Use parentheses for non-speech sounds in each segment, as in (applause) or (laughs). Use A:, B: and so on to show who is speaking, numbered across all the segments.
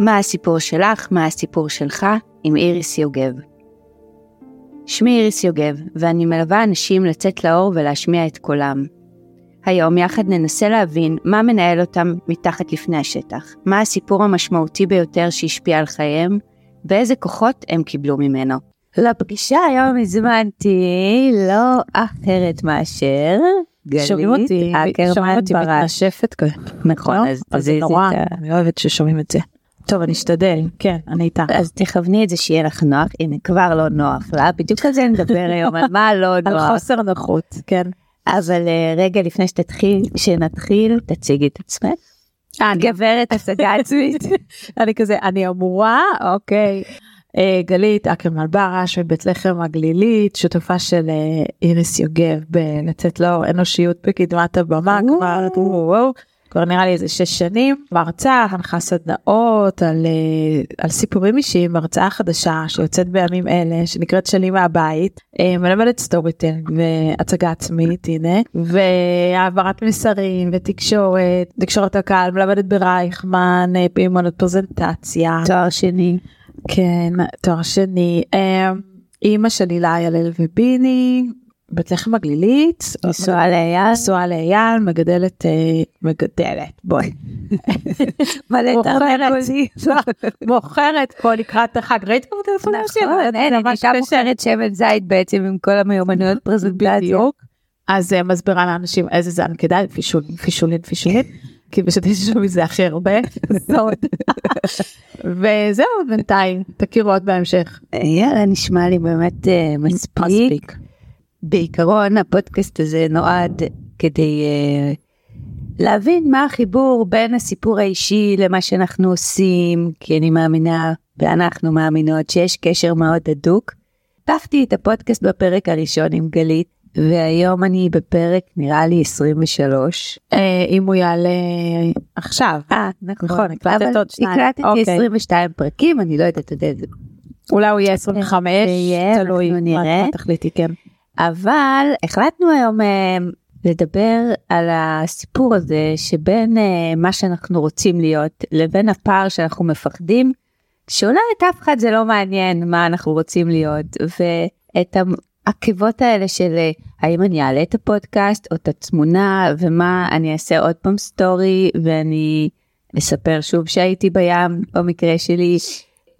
A: מה הסיפור שלך, מה הסיפור שלך, עם איריס יוגב. שמי איריס יוגב, ואני מלווה אנשים לצאת לאור ולהשמיע את קולם. היום יחד ננסה להבין מה מנהל אותם מתחת לפני השטח, מה הסיפור המשמעותי ביותר שהשפיע על חייהם, ואיזה כוחות הם קיבלו ממנו. לפגישה היום הזמנתי לא אחרת מאשר
B: שומעים אותי, שומעים אותי מתנשפת כזה.
A: נכון, אז
B: זה נורא, אני אוהבת ששומעים את זה. טוב, אני אשתדל, כן, אני איתך.
A: אז תכווני את זה שיהיה לך נוח, הנה כבר לא נוח לה, בדיוק על זה נדבר היום, על מה לא (laughs) נוח.
B: על חוסר נוחות, כן.
A: אבל רגע לפני שתתחיל, שנתחיל, תציגי את עצמך. גברת (laughs) השגה עצמית. (laughs)
B: אני כזה, אני אמורה, אוקיי. גלית אקרמן ברש מבית לחם הגלילית, שותפה של איריס יוגב בלצאת לאור אנושיות בקדמת הבמה, כבר כבר נראה לי איזה שש שנים, מרצה, הנחה סדנאות על, על סיפורים אישיים, הרצאה חדשה שיוצאת בימים אלה, שנקראת שלי מהבית, מלמדת storytelling והצגה עצמית, הנה, והעברת מסרים ותקשורת, תקשורת הקהל, מלמדת ברייכמן, מיומנויות פרזנטציה.
A: תואר שני.
B: כן, תואר שני. אימא שלי לה הלל וביני, בת לחם הגלילית,
A: נשואה לאייל,
B: נשואה לאייל, מגדלת, מגדלת, בואי. (laughs) (laughs) מוכרת פה לקראת החג, ראית כמו טלפון
A: נכון, אין, אני אישה מוכרת שמן זית בעצם עם כל המיומנויות (laughs) פרזנטציה.
B: אז מסבירה לאנשים איזה זן כדאי, פישולין, פישולין, פישולין. כי פשוט יש שם מזה הכי הרבה וזהו בינתיים תכירו עוד בהמשך.
A: יאללה נשמע לי באמת מספיק. בעיקרון הפודקאסט הזה נועד כדי uh, להבין מה החיבור בין הסיפור האישי למה שאנחנו עושים, כי אני מאמינה ואנחנו מאמינות שיש קשר מאוד הדוק. פתחתי את הפודקאסט בפרק הראשון עם גלית, והיום אני בפרק נראה לי 23.
B: אה, אם הוא יעלה עכשיו.
A: אה, נכון. נכון, הקלטת עוד שניים. הקלטתי אוקיי. 22 פרקים, אני לא יודעת עוד איזה.
B: אולי הוא יהיה 25,
A: תלוי,
B: נראה. תחליטי, כן.
A: אבל החלטנו היום uh, לדבר על הסיפור הזה שבין uh, מה שאנחנו רוצים להיות לבין הפער שאנחנו מפחדים, שאולי את אף אחד זה לא מעניין מה אנחנו רוצים להיות, ואת העקבות האלה של uh, האם אני אעלה את הפודקאסט או את התמונה ומה אני אעשה עוד פעם סטורי ואני אספר שוב שהייתי בים במקרה שלי.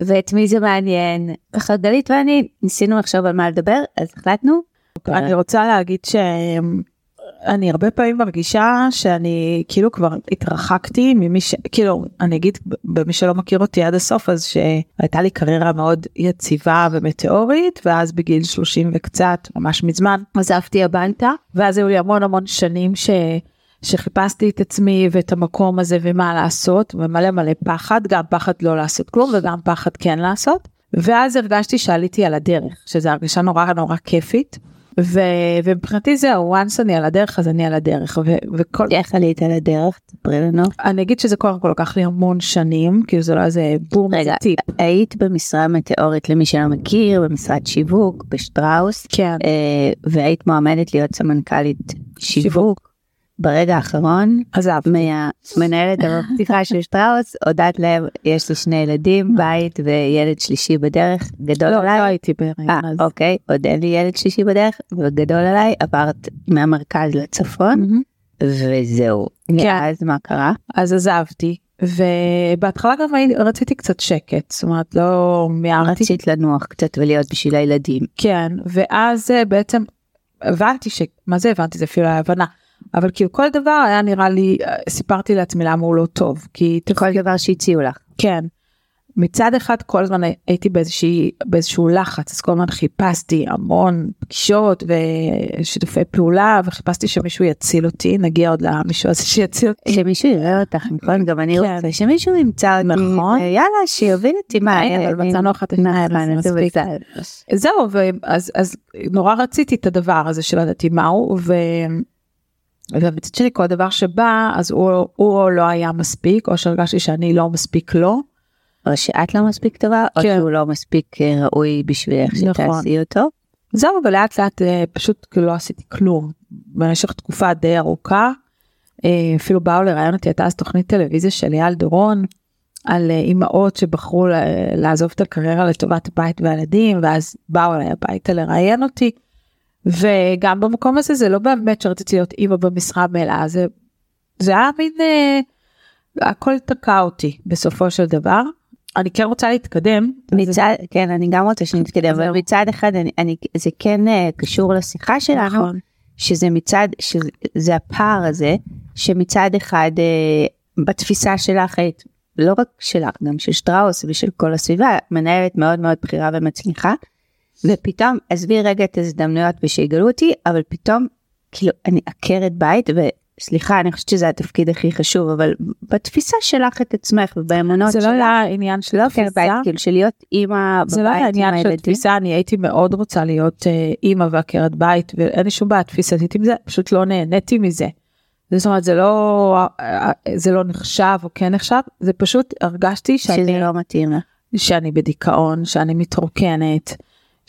A: ואת מי זה מעניין. ככה גלית ואני ניסינו לחשוב על מה לדבר אז החלטנו
B: אני רוצה להגיד שאני הרבה פעמים מרגישה שאני כאילו כבר התרחקתי ממי ש... כאילו אני אגיד במי שלא מכיר אותי עד הסוף אז שהייתה לי קריירה מאוד יציבה ומטאורית ואז בגיל 30 וקצת ממש מזמן עזבתי הביתה ואז היו לי המון המון שנים ש... שחיפשתי את עצמי ואת המקום הזה ומה לעשות ומלא מלא פחד גם פחד לא לעשות כלום וגם פחד כן לעשות ואז הרגשתי שעליתי על הדרך שזה הרגשה נורא נורא כיפית. ומבחינתי זהו, once אני על הדרך אז אני על הדרך ו- וכל...
A: איך עלית על הדרך? תספרי לנו.
B: אני אגיד שזה קודם כל לקח לי המון שנים, כאילו זה לא איזה בום,
A: רגע, טיפ. היית במשרה מטאורית למי שלא מכיר, במשרד שיווק, בשטראוס,
B: כן.
A: אה, והיית מועמדת להיות סמנכ"לית שיווק. שיווק. ברגע האחרון,
B: עזב.
A: מנהלת הפתיחה של שטראוס, הודעת להם, יש לי שני ילדים, בית וילד שלישי בדרך, גדול
B: לא,
A: עליי.
B: לא הייתי בהיריון אז.
A: אוקיי, עוד אין לי ילד שלישי בדרך, וגדול עליי, עברת מהמרכז לצפון, וזהו.
B: כן.
A: אז מה קרה?
B: אז עזבתי, ובהתחלה גם רציתי קצת שקט, זאת אומרת לא מיהרתי.
A: רצית לנוח קצת ולהיות בשביל הילדים.
B: כן, ואז בעצם הבנתי ש... מה זה הבנתי? זה אפילו ההבנה. אבל כאילו כל דבר היה נראה לי סיפרתי לעצמי למה הוא לא טוב כי
A: כל דבר שהציעו לך.
B: כן. מצד אחד כל הזמן הייתי באיזושהי באיזשהו לחץ אז כל הזמן חיפשתי המון פגישות ושיתופי פעולה וחיפשתי שמישהו יציל אותי נגיע עוד למישהו הזה שיציל אותי.
A: שמישהו יראה אותך נכון? גם אני רוצה שמישהו ימצא אותי.
B: נכון.
A: יאללה שיוביל אותי מה
B: אבל מצאנו אחת זהו אז נורא רציתי את הדבר הזה שלא ידעתי מהו. ומצד שני כל דבר שבא אז הוא, הוא לא היה מספיק או שהרגשתי שאני לא מספיק לו.
A: או שאת לא מספיק טובה כן. או שהוא לא מספיק ראוי בשבילך נכון. שתעשי אותו.
B: זהו ולאט לאט פשוט כאילו לא עשיתי כלום במשך תקופה די ארוכה. אפילו באו לראיין אותי הייתה אז תוכנית טלוויזיה של אייל דורון על אה, אימהות שבחרו לעזוב את הקריירה לטובת בית וילדים ואז באו אליי הביתה לראיין אותי. וגם במקום הזה זה לא באמת שרציתי להיות אימא במשרה מלאה זה זה היה מין אה, הכל תקע אותי בסופו של דבר. אני כן רוצה להתקדם.
A: מצד, זה... כן, אני גם רוצה שנתקדם, אבל מצד אחד אני, אני, זה כן uh, קשור לשיחה שלנו, נכון. שזה מצד, שזה הפער הזה, שמצד אחד uh, בתפיסה שלך היית לא רק שלך, גם של שטראוס ושל כל הסביבה, מנהלת מאוד מאוד בכירה ומצליחה, ופתאום, עזבי רגע את ההזדמנויות ושיגלו אותי, אבל פתאום, כאילו, אני עקרת בית, וסליחה, אני חושבת שזה התפקיד הכי חשוב, אבל בתפיסה שלך את עצמך ובאמונות
B: שלך. זה לא היה עניין של לא תפיסה.
A: כאילו, של להיות אימא
B: בבית זה לא היה עניין של תפיסה, אני הייתי מאוד רוצה להיות uh, אימא ועקרת בית, ואין לי שום בעיה תפיסתית עם זה, פשוט לא נהניתי מזה. זאת אומרת זה לא זה לא נחשב או כן נחשב זה פשוט הרגשתי
A: שאני שזה לא מתאים
B: שאני בדיכאון שאני מתרוקנת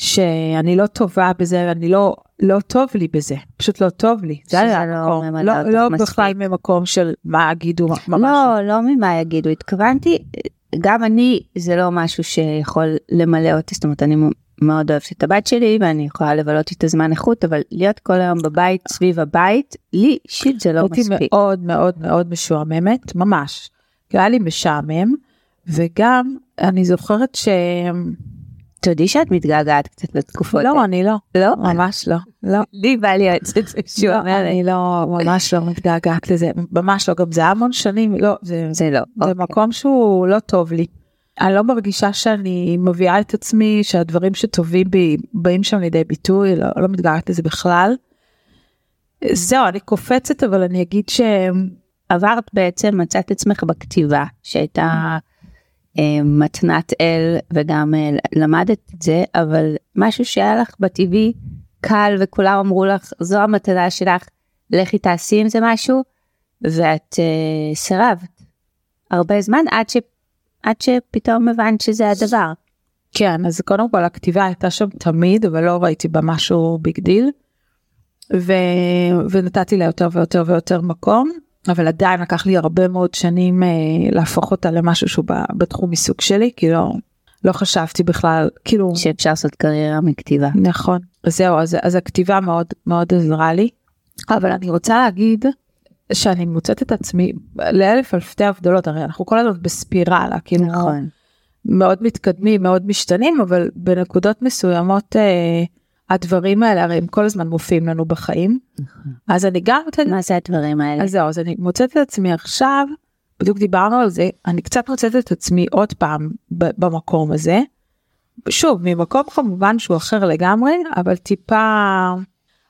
B: שאני לא טובה בזה ואני לא לא טוב לי בזה פשוט לא טוב לי.
A: זה היה לא,
B: לא, לא בכלל ממקום של מה יגידו
A: ממש לא. לא ממה יגידו. התכוונתי גם אני זה לא משהו שיכול למלא אותי. זאת אומרת אני מאוד אוהבת את הבת שלי ואני יכולה לבלות איתה זמן איכות אבל להיות כל היום בבית סביב הבית לי אישית זה לא מספיק.
B: הייתי מאוד מאוד מאוד משועממת ממש. היה לי משעמם וגם אני זוכרת ש...
A: תודי שאת מתגעגעת קצת לתקופות.
B: לא, אני לא.
A: לא?
B: ממש לא. לא.
A: לי בא לי יועצת (laughs)
B: משועממת. אני לא, ממש לא מתגעגעת לזה. ממש לא. גם זה המון שנים. לא, זה,
A: זה לא.
B: זה אוקיי. מקום שהוא לא טוב לי. אני לא מרגישה שאני מביאה את עצמי שהדברים שטובים בי באים שם לידי ביטוי לא, לא מתגעגעת לזה בכלל. זהו אני קופצת אבל אני אגיד
A: שעברת בעצם מצאת עצמך בכתיבה שהייתה אה, מתנת אל וגם אה, למדת את זה אבל משהו שהיה לך בטבעי קל וכולם אמרו לך זו המתנה שלך לכי תעשי עם זה משהו ואת אה, סירבת הרבה זמן עד ש... עד שפתאום הבנת שזה הדבר.
B: כן, אז קודם כל הכתיבה הייתה שם תמיד, אבל לא ראיתי בה משהו big deal. ו... ונתתי לה יותר ויותר ויותר מקום, אבל עדיין לקח לי הרבה מאוד שנים אה, להפוך אותה למשהו שהוא בתחום עיסוק שלי, כי לא, לא חשבתי בכלל, כאילו...
A: שאפשר לעשות קריירה מכתיבה.
B: נכון, זהו, אז, אז הכתיבה מאוד מאוד עזרה לי. אבל אני רוצה להגיד שאני מוצאת את עצמי לאלף אלפי הבדלות הרי אנחנו כל הזמן בספירלה כאילו נכון. מאוד מתקדמים מאוד משתנים אבל בנקודות מסוימות אה, הדברים האלה הרי הם כל הזמן מופיעים לנו בחיים נכון. אז אני גם
A: מה זה הדברים האלה
B: אז זהו אז אני מוצאת את עצמי עכשיו בדיוק דיברנו על זה אני קצת מוצאת את עצמי עוד פעם במקום הזה. שוב ממקום כמובן שהוא אחר לגמרי אבל טיפה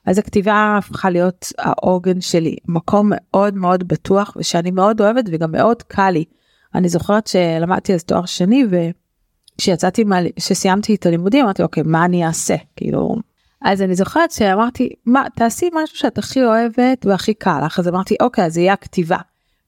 B: אז הכתיבה הפכה להיות העוגן שלי, מקום מאוד מאוד בטוח ושאני מאוד אוהבת וגם מאוד קל לי. אני זוכרת שלמדתי אז תואר שני וכשיצאתי, כשסיימתי את הלימודים אמרתי אוקיי מה אני אעשה כאילו. אז אני זוכרת שאמרתי מה תעשי משהו שאת הכי אוהבת והכי קל. לך אז אמרתי אוקיי אז זה יהיה הכתיבה.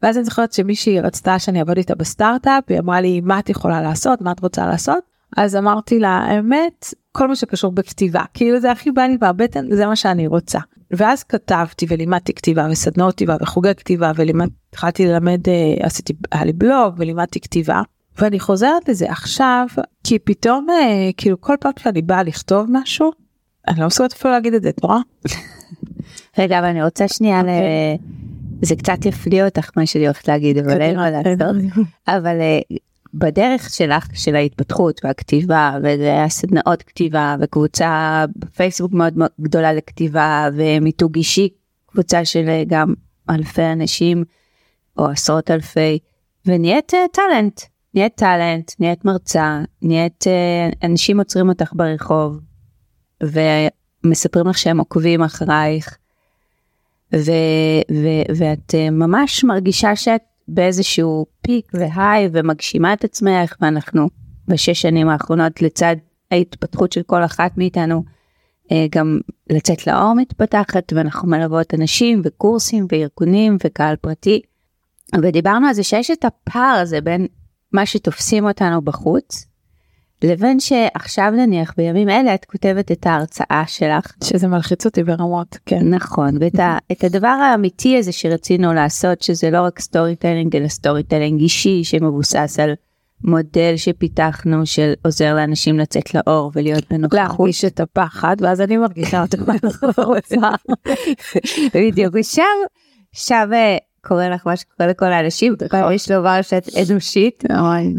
B: ואז אני זוכרת שמישהי רצתה שאני אעבוד איתה בסטארט-אפ היא אמרה לי מה את יכולה לעשות? מה את רוצה לעשות? אז אמרתי לה האמת כל מה שקשור בכתיבה. כאילו זה הכי בא לי מהבטן זה מה שאני רוצה. ואז כתבתי ולימדתי כתיבה וסדנאות כתיבה וחוגי כתיבה והתחלתי ללמד אה, עשיתי היה לי בלוג ולימדתי כתיבה. ואני חוזרת לזה עכשיו כי פתאום אה, כאילו כל פעם שאני באה לכתוב משהו אני לא מסוגלת אפילו להגיד את זה את רואה.
A: רגע אבל אני רוצה שנייה. ל... אוקיי. זה קצת יפליא אותך מה שאני הולכת להגיד אבל אין מה לעשות אבל אה, בדרך שלך של ההתפתחות והכתיבה והסדנאות כתיבה וקבוצה בפייסבוק מאוד מאוד גדולה לכתיבה ומיתוג אישי קבוצה של גם אלפי אנשים או עשרות אלפי ונהיית uh, טאלנט נהיית טאלנט נהיית מרצה נהיית אנשים עוצרים אותך ברחוב ומספרים לך שהם עוקבים אחרייך ו, ו, ואת uh, ממש מרגישה שאת באיזשהו פיק והיי ומגשימה את עצמך ואנחנו בשש שנים האחרונות לצד ההתפתחות של כל אחת מאיתנו אה, גם לצאת לאור מתפתחת ואנחנו מלוות אנשים וקורסים וארגונים וקהל פרטי. ודיברנו על זה שיש את הפער הזה בין מה שתופסים אותנו בחוץ לבין שעכשיו נניח בימים אלה את כותבת את ההרצאה שלך.
B: שזה מלחיץ אותי ברמות, כן.
A: נכון, ואת ה, (laughs) את הדבר האמיתי הזה שרצינו לעשות, שזה לא רק storytelling, אלא storytelling אישי שמבוסס על מודל שפיתחנו של עוזר לאנשים לצאת לאור ולהיות בנוכחות.
B: להרגיש את הפחד, ואז אני מרגישה אותו. (laughs)
A: בדיוק, ושם, שם אה, קורה לך מה שקורה לכל האנשים, יש לומר שאת אנושית,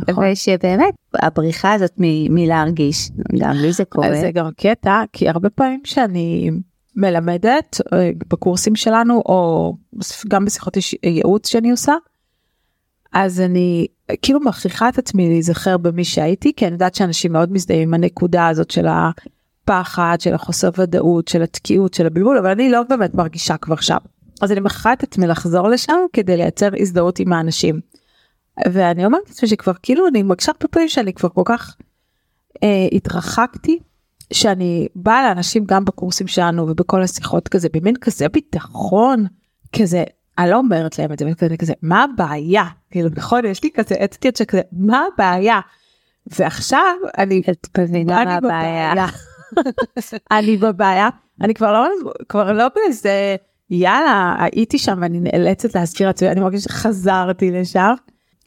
B: נכון.
A: ושבאמת הבריחה הזאת מלהרגיש, גם לי זה קורה.
B: זה גם קטע, כי הרבה פעמים שאני מלמדת אה, בקורסים שלנו, או גם בשיחות ייעוץ שאני עושה, אז אני כאילו מכריחה את עצמי להיזכר במי שהייתי, כי אני יודעת שאנשים מאוד מזדהים עם הנקודה הזאת של הפחד, של החוסר ודאות, של התקיעות, של הבלבול, אבל אני לא באמת מרגישה כבר שם. אז אני מכריחה את עצמי לחזור לשם כדי לייצר הזדהות עם האנשים. ואני אומרת לעצמי שכבר כאילו אני מרגישה הרבה פעמים שאני כבר כל כך אה, התרחקתי שאני באה לאנשים גם בקורסים שלנו ובכל השיחות כזה במין כזה ביטחון כזה אני לא אומרת להם את זה כזה, כזה מה הבעיה כאילו נכון יש לי כזה אצטיות שכזה מה הבעיה ועכשיו אני
A: את מבינה מה הבעיה. (laughs)
B: אני בבעיה אני כבר לא כבר לא באיזה יאללה הייתי שם ואני נאלצת להזכיר לעצמי אני מרגישה שחזרתי לשם.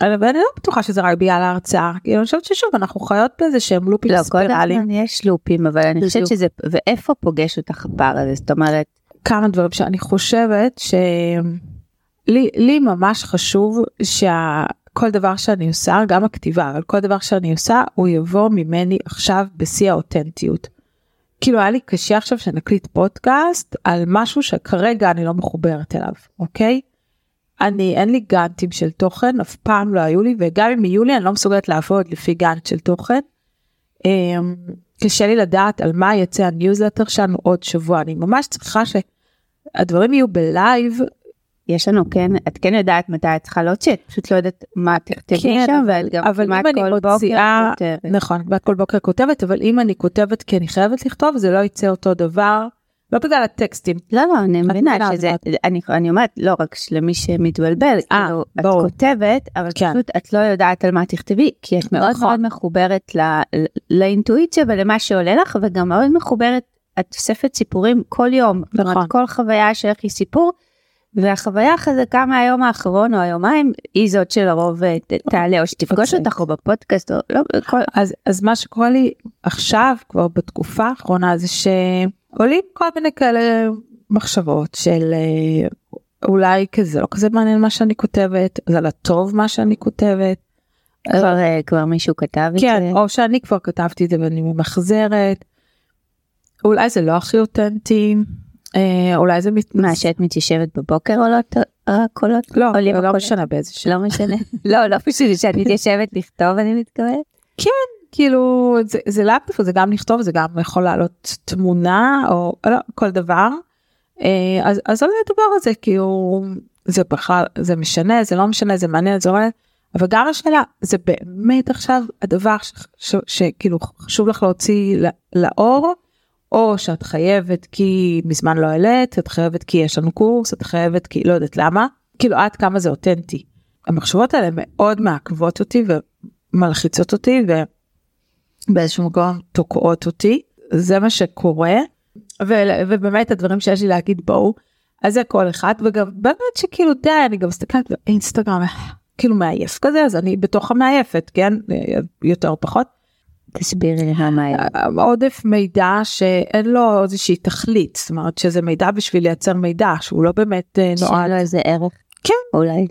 B: אבל אני לא בטוחה שזה רק בגלל ההרצאה כאילו אני חושבת ששוב אנחנו חיות באיזה שהם לופים
A: לא, כל
B: ספירליים.
A: הזמן יש לופים, אבל אני חושבת. שזה, ואיפה פוגש אותך הפער הזה? זאת אומרת,
B: כמה דברים שאני חושבת שלי לי ממש חשוב שכל דבר שאני עושה גם הכתיבה אבל כל דבר שאני עושה הוא יבוא ממני עכשיו בשיא האותנטיות. כאילו היה לי קשה עכשיו שנקליט פודקאסט על משהו שכרגע אני לא מחוברת אליו אוקיי. אני אין לי גאנטים של תוכן אף פעם לא היו לי וגם אם יהיו לי אני לא מסוגלת לעבוד לפי גאנט של תוכן. אמ, קשה לי לדעת על מה יצא הניוזלטר שלנו עוד שבוע אני ממש צריכה שהדברים יהיו ב live
A: יש לנו כן, את כן יודעת מתי את צריכה להוציא, את פשוט לא יודעת מה תכתבי
B: כן,
A: שם,
B: אבל-
A: ואת גם
B: אבל
A: כמעט כל
B: מוציאה-
A: בוקר כותבת.
B: נכון כמעט כל בוקר כותבת אבל אם אני כותבת כי אני חייבת לכתוב זה לא יצא אותו דבר לא בגלל הטקסטים
A: לא, לא, אני מבינה שזה,
B: את
A: אני, אני אומרת, לא רק למי שמתבלבל,
B: אה,
A: כאילו, את
B: ברור.
A: כותבת, אבל
B: כן.
A: פשוט את לא יודעת על מה תכתבי, כי את מאוד
B: נכון.
A: מאוד מחוברת ל, לאינטואיציה ולמה שעולה לך, וגם מאוד מחוברת, את אוספת סיפורים כל יום,
B: נכון.
A: כל חוויה שלך היא סיפור, והחוויה החזקה מהיום האחרון או היומיים, היא זאת שלרוב אה, תעלה, או שתפגוש
B: יוצאת.
A: אותך, או בפודקאסט, או לא, כל,
B: אז אז מה שקורה לי עכשיו כבר בתקופה האחרונה זה שעולים כל מיני כאלה מחשבות של אה, אולי כזה לא כזה מעניין מה שאני כותבת זה על הטוב מה שאני כותבת
A: כבר, אה, כבר מישהו כתב את
B: כן
A: זה.
B: או שאני כבר כתבתי את זה ואני ממחזרת. אולי זה לא הכי אותנטי אה, אולי זה מת...
A: מה, שאת מתיישבת בבוקר עולות הקולות?
B: לא
A: עולים
B: לא
A: הקולות?
B: משנה באיזה שעה
A: לא משנה. (laughs) לא, לא משנה שאת (laughs) מתיישבת לכתוב, אני מתכוונת.
B: כאילו זה, זה לפטופ זה גם לכתוב זה גם יכול לעלות תמונה או לא, כל דבר. אה, אז אז עולה הדבר הזה כאילו זה בכלל זה משנה זה לא משנה זה מעניין זה עולה. אבל גם השאלה זה באמת עכשיו הדבר שכאילו חשוב לך להוציא לאור או שאת חייבת כי מזמן לא העלית את חייבת כי יש לנו קורס את חייבת כי לא יודעת למה. כאילו עד כמה זה אותנטי. המחשבות האלה מאוד מעכבות אותי ומלחיצות אותי ובאיזשהו מקום תוקעות אותי. זה מה שקורה. ו- ובאמת הדברים שיש לי להגיד בואו אז זה כל אחד וגם באמת שכאילו די אני גם מסתכלת באינסטגרם כאילו מעייף כזה אז אני בתוך המעייפת כן? יותר או פחות
A: תסבירי לי למה היה.
B: עודף מידע שאין לו איזושהי תכלית זאת אומרת שזה מידע בשביל לייצר מידע שהוא לא באמת אה, נועד
A: שאין לו איזה ערך.
B: כן.
A: אולי.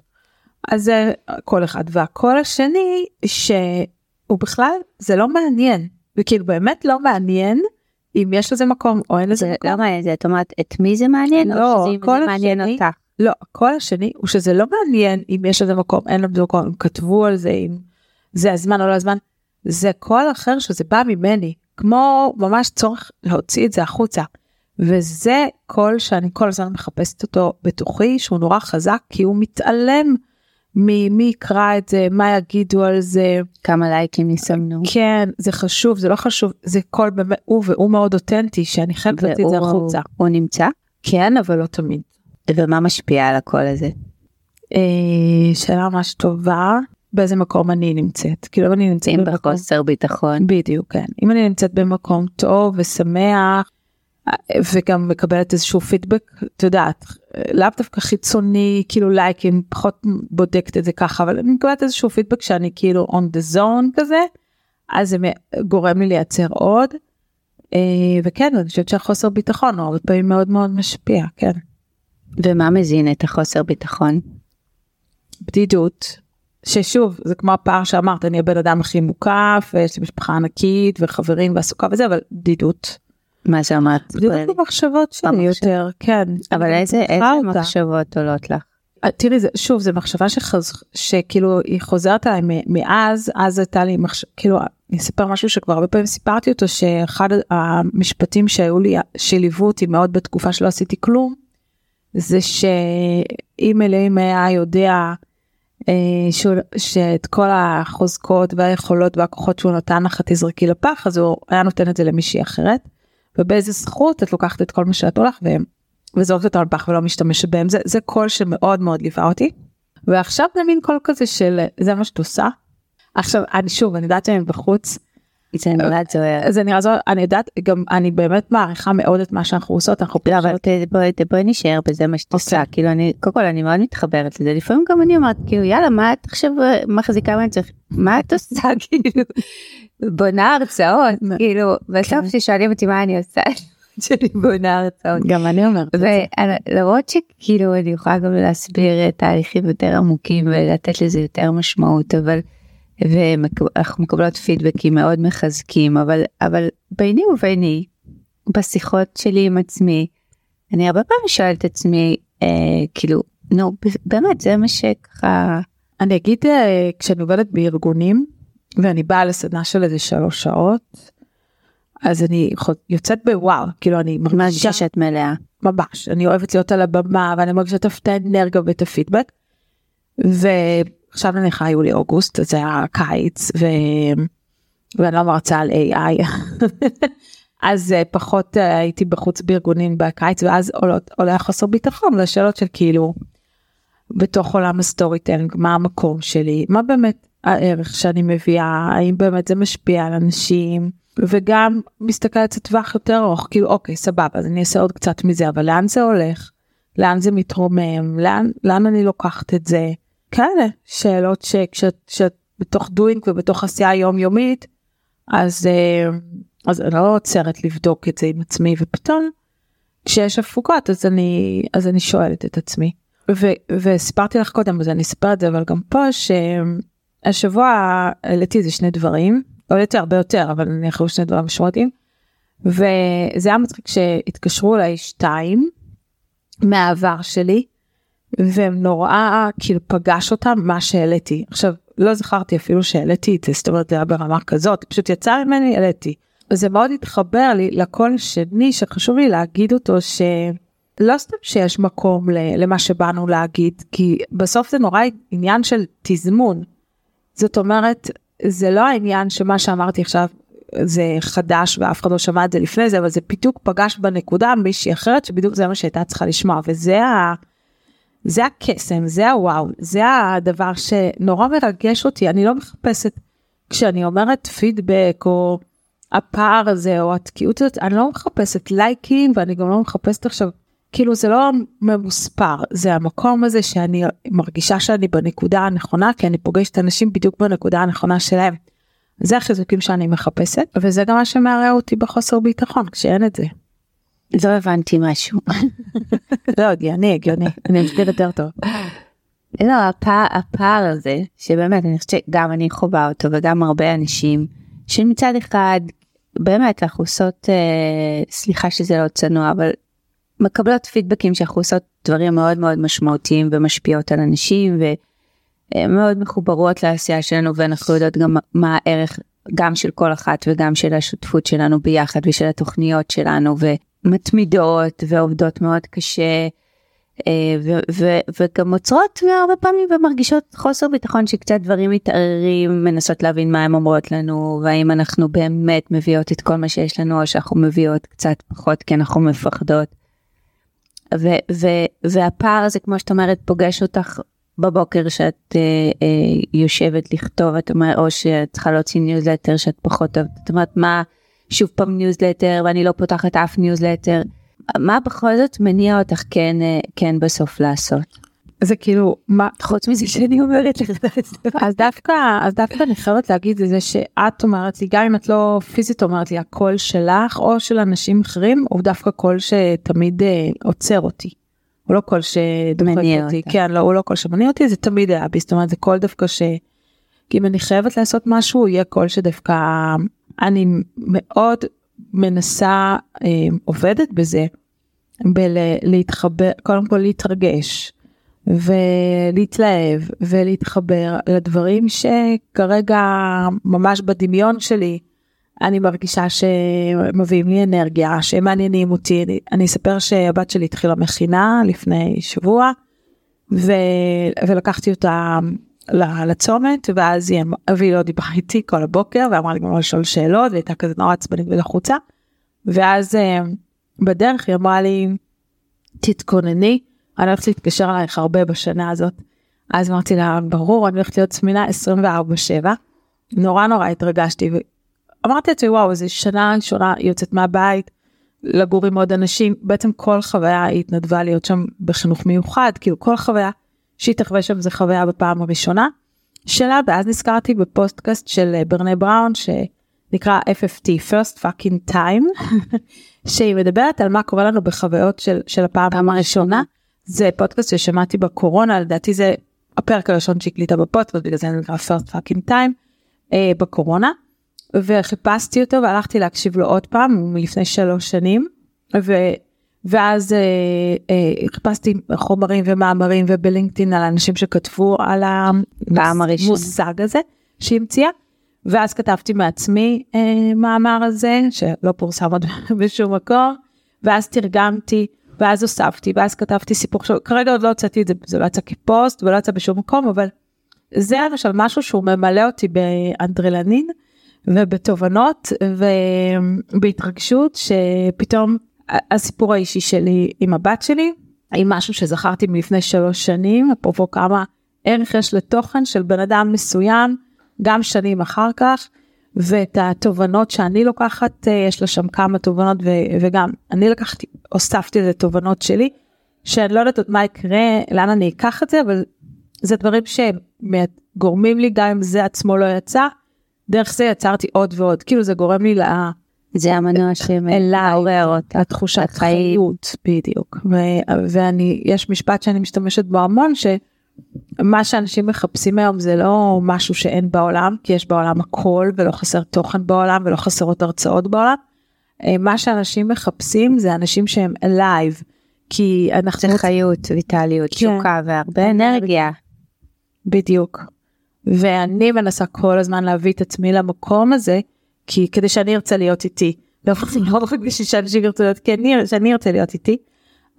B: אז זה כל אחד והקול השני שהוא בכלל זה לא מעניין וכאילו באמת לא מעניין אם יש לזה מקום או אין לזה
A: זה
B: מקום.
A: לא מעניין, זה את אומרת, את מי זה מעניין?
B: לא,
A: או שזה מעניין
B: השני-
A: אותך.
B: לא הקול השני הוא שזה לא מעניין אם יש לזה מקום אין לזה מקום אם כתבו על זה אם זה הזמן או לא הזמן זה קול אחר שזה בא ממני כמו ממש צורך להוציא את זה החוצה. וזה קול שאני כל הזמן מחפשת אותו בתוכי שהוא נורא חזק כי הוא מתעלם ממי יקרא את זה מה יגידו על זה
A: כמה לייקים יסמנו.
B: כן זה חשוב זה לא חשוב זה קול באמת הוא והוא מאוד אותנטי שאני חייבת להוציא את זה החוצה
A: הוא נמצא?
B: כן אבל לא תמיד.
A: ומה משפיע על הקול הזה?
B: אה, שאלה ממש טובה. באיזה מקום אני נמצאת. כאילו אם אני נמצאת
A: אם
B: במקום...
A: בחוסר ביטחון.
B: בדיוק, כן. אם אני נמצאת במקום טוב ושמח, וגם מקבלת איזשהו פידבק, את יודעת, לאו דווקא חיצוני, כאילו לייקים, פחות בודקת את זה ככה, אבל אני מקבלת איזשהו פידבק שאני כאילו on the zone כזה, אז זה גורם לי לייצר עוד. אה, וכן, אני חושבת שהחוסר ביטחון הוא הרבה פעמים מאוד מאוד משפיע, כן.
A: ומה מזין את החוסר ביטחון?
B: בדידות, ששוב, זה כמו הפער שאמרת, אני הבן אדם הכי מוקף, ויש לי משפחה ענקית וחברים ועסוקה וזה, אבל בדידות.
A: מה זה אומרת?
B: בדידות במחשבות שלי
A: במחשב.
B: יותר, כן.
A: אבל איזה. מחשבות עולות לך?
B: אה, תראי, זה, שוב, זו מחשבה שחז... שכאילו היא חוזרת עליי מאז, אז הייתה לי מחשבה, כאילו, אני אספר משהו שכבר הרבה פעמים סיפרתי אותו, שאחד המשפטים שהיו לי, שליוו אותי מאוד בתקופה שלא עשיתי כלום, זה שאם אלוהים היה יודע שאת כל החוזקות והיכולות והכוחות שהוא נתן לך תזרקי לפח, אז הוא היה נותן את זה למישהי אחרת, ובאיזה זכות את לוקחת את כל מה שנתנו לך והם וזורקת אותו על פח ולא משתמשת בהם זה זה קול שמאוד מאוד ליווה אותי. ועכשיו זה מין קול כזה של זה מה שאת עושה. עכשיו אני שוב אני יודעת שאני בחוץ
A: זה נראה זוהר.
B: אז אני אעזור אני יודעת גם אני באמת מעריכה מאוד את מה שאנחנו עושות אנחנו
A: לא, אבל
B: פשוט-
A: ת- בואי נשאר בזה מה שאת עושה. כאילו אני קודם כל אני מאוד מתחברת לזה. לפעמים גם אני אומרת כאילו יאללה מה את עכשיו אה, מחזיקה מה צריך? מה את עושה? (laughs) כאילו בונה הרצאות כאילו בסוף
B: כן.
A: כששואלים אותי מה אני עושה (laughs) שאני בונה הרצאות.
B: גם אני אומרת את זה.
A: ולמרות שכאילו אני יכולה גם להסביר תהליכים יותר עמוקים ולתת לזה יותר משמעות אבל ואנחנו מקבלות פידבקים מאוד מחזקים אבל אבל ביני וביני בשיחות שלי עם עצמי אני הרבה פעמים שואלת את עצמי אה, כאילו נו באמת זה מה שככה
B: אני אגיד אה, כשאני עובדת בארגונים ואני באה לסדנה של איזה שלוש שעות אז אני יוצאת בוואו כאילו אני מרגישה
A: שאת מלאה
B: ממש אני אוהבת להיות על הבמה ואני מרגישה את האנרגיה ואת הפידבק. ועכשיו נניח היו לי אוגוסט זה היה קיץ ו... ואני לא מרצה על AI (laughs) אז אה, פחות אה, הייתי בחוץ בארגונים בקיץ ואז עולות, עולה חוסר ביטחון לשאלות של כאילו בתוך עולם ה storytelling מה המקום שלי? מה באמת הערך שאני מביאה? האם באמת זה משפיע על אנשים? וגם מסתכלת לטווח יותר ארוך כאילו אוקיי סבבה אז אני אעשה עוד קצת מזה אבל לאן זה הולך? לאן זה מתרומם? לאן לאן אני לוקחת את זה כאלה שאלות שכשאת כשאת בתוך doing ובתוך עשייה יומיומית אז אה, אז אני לא עוצרת לבדוק את זה עם עצמי ופתאום כשיש הפוגות אז אני אז אני שואלת את עצמי. ו, וסיפרתי לך קודם אז אני אספר את זה אבל גם פה שהשבוע העליתי איזה שני דברים העליתי הרבה יותר אבל אני אחרי שני דברים משמעותיים וזה היה מצחיק שהתקשרו אליי שתיים מהעבר שלי והם נורא כאילו פגש אותם מה שהעליתי עכשיו לא זכרתי אפילו שהעליתי את זה זאת אומרת זה היה ברמה כזאת פשוט יצא ממני העליתי. וזה מאוד התחבר לי לקול השני שחשוב לי להגיד אותו שלא סתם שיש מקום למה שבאנו להגיד כי בסוף זה נורא עניין של תזמון. זאת אומרת זה לא העניין שמה שאמרתי עכשיו זה חדש ואף אחד לא שמע את זה לפני זה אבל זה בדיוק פגש בנקודה מישהי אחרת שבדיוק זה מה שהייתה צריכה לשמוע וזה ה... זה הקסם זה הוואו זה הדבר שנורא מרגש אותי אני לא מחפשת כשאני אומרת פידבק או הפער הזה או התקיעות הזאת אני לא מחפשת לייקים ואני גם לא מחפשת עכשיו כאילו זה לא ממוספר זה המקום הזה שאני מרגישה שאני בנקודה הנכונה כי אני פוגשת אנשים בדיוק בנקודה הנכונה שלהם. זה החיזוקים שאני מחפשת וזה גם מה שמערער אותי בחוסר ביטחון כשאין את זה.
A: לא הבנתי משהו (laughs)
B: לא הגיוני הגיוני אני אסביר יותר טוב.
A: לא הפער, הפער הזה שבאמת אני חושבת שגם אני חווה אותו וגם הרבה אנשים שמצד אחד באמת אנחנו עושות אה, סליחה שזה לא צנוע אבל מקבלות פידבקים שאנחנו עושות דברים מאוד מאוד משמעותיים ומשפיעות על אנשים ומאוד מחוברות לעשייה שלנו ואנחנו יודעות גם מה הערך גם של כל אחת וגם של השותפות שלנו ביחד ושל התוכניות שלנו ומתמידות ועובדות מאוד קשה. אה, וגם עוצרות הרבה פעמים ומרגישות חוסר ביטחון שקצת דברים מתערערים מנסות להבין מה הן אומרות לנו והאם אנחנו באמת מביאות את כל מה שיש לנו או שאנחנו מביאות קצת פחות כי אנחנו מפחדות. ו- ו- והפער הזה כמו שאת אומרת פוגש אותך בבוקר שאת אה, אה, יושבת לכתוב, את אומרת, או שאת צריכה להוציא ניוזלטר שאת פחות אוהבת, את אומרת מה, שוב פעם ניוזלטר ואני לא פותחת אף ניוזלטר, מה בכל זאת מניע אותך כן, אה, כן בסוף לעשות?
B: זה כאילו מה
A: חוץ מזה שאני אומרת לך
B: אז דווקא אז דווקא אני חייבת להגיד זה שאת אומרת לי גם אם את לא פיזית אומרת לי הקול שלך או של אנשים אחרים הוא דווקא קול שתמיד אה, עוצר אותי. הוא לא קול שדוחק אותי אותה. כן לא הוא לא קול שמניע אותי זה תמיד היה בי זאת אומרת זה קול דווקא ש... כי אם אני חייבת לעשות משהו יהיה קול שדווקא אני מאוד מנסה אה, עובדת בזה. בלהתחבר קודם כל להתרגש ולהתלהב ולהתחבר לדברים שכרגע ממש בדמיון שלי אני מרגישה שמביאים לי אנרגיה שהם מעניינים אותי אני, אני אספר שהבת שלי התחילה מכינה לפני שבוע ו, ולקחתי אותה לצומת ואז היא, והיא לא דיברה איתי כל הבוקר ואמרה לי גם לשאול שאלות והייתה כזה נורא עצבנית ולחוצה ואז אה, בדרך היא אמרה לי תתכונני אני הולכת להתקשר אלייך הרבה בשנה הזאת. אז אמרתי לה, ברור, אני הולכת להיות צמינה 24/7. נורא נורא התרגשתי ואמרתי לעצמי, וואו, זו שנה ראשונה יוצאת מהבית, לגור עם עוד אנשים, בעצם כל חוויה היא התנדבה להיות שם בחינוך מיוחד, כאילו כל חוויה שהיא תחווה שם זה חוויה בפעם הראשונה שלה, ואז נזכרתי בפודקאסט של אה, ברנה בראון שנקרא FFT, First Fucking Time, (laughs) שהיא מדברת על מה קורה לנו בחוויות של, של הפעם הראשונה. זה פודקאסט ששמעתי בקורונה לדעתי זה הפרק הראשון שהקליטה בפודקאסט בגלל זה נקרא first fucking time אה, בקורונה. וחיפשתי אותו והלכתי להקשיב לו עוד פעם מלפני שלוש שנים. ו, ואז אה, אה, חיפשתי חומרים ומאמרים ובלינקדאין על אנשים שכתבו על המושג הזה שהמציאה ואז כתבתי מעצמי אה, מאמר הזה שלא פורסם עוד (laughs) בשום מקום ואז תרגמתי ואז הוספתי, ואז כתבתי סיפור, עכשיו כרגע עוד לא הוצאתי את זה, זה לא יצא כפוסט ולא יצא בשום מקום, אבל זה למשל משהו שהוא ממלא אותי באנדרלנין ובתובנות ובהתרגשות שפתאום הסיפור האישי שלי עם הבת שלי, עם משהו שזכרתי מלפני שלוש שנים, אפרופו כמה ערך יש לתוכן של בן אדם מסוים, גם שנים אחר כך. ואת התובנות שאני לוקחת, אה, יש לה שם כמה תובנות ו- וגם אני לקחתי, הוספתי לזה תובנות שלי, שאני לא יודעת עוד מה יקרה, לאן אני אקח את זה, אבל זה דברים שגורמים לי גם אם זה עצמו לא יצא, דרך זה יצרתי עוד ועוד, כאילו זה גורם לי ל...
A: זה המנוע שמעורר אותה.
B: התחושת חיות, בדיוק. ו- ואני, יש משפט שאני משתמשת בו המון, ש... מה שאנשים מחפשים היום זה לא משהו שאין בעולם, כי יש בעולם הכל ולא חסר תוכן בעולם ולא חסרות הרצאות בעולם. אה, מה שאנשים מחפשים זה אנשים שהם alive, כי אנחנו...
A: זה חיות, ויטליות, כן. תשוקה והרבה אנרגיה.
B: בדיוק. ואני מנסה כל הזמן להביא את עצמי למקום הזה, כי כדי שאני ארצה להיות איתי. (laughs) לא רק בשביל שאנשים ירצו להיות, כי אני ארצה להיות איתי.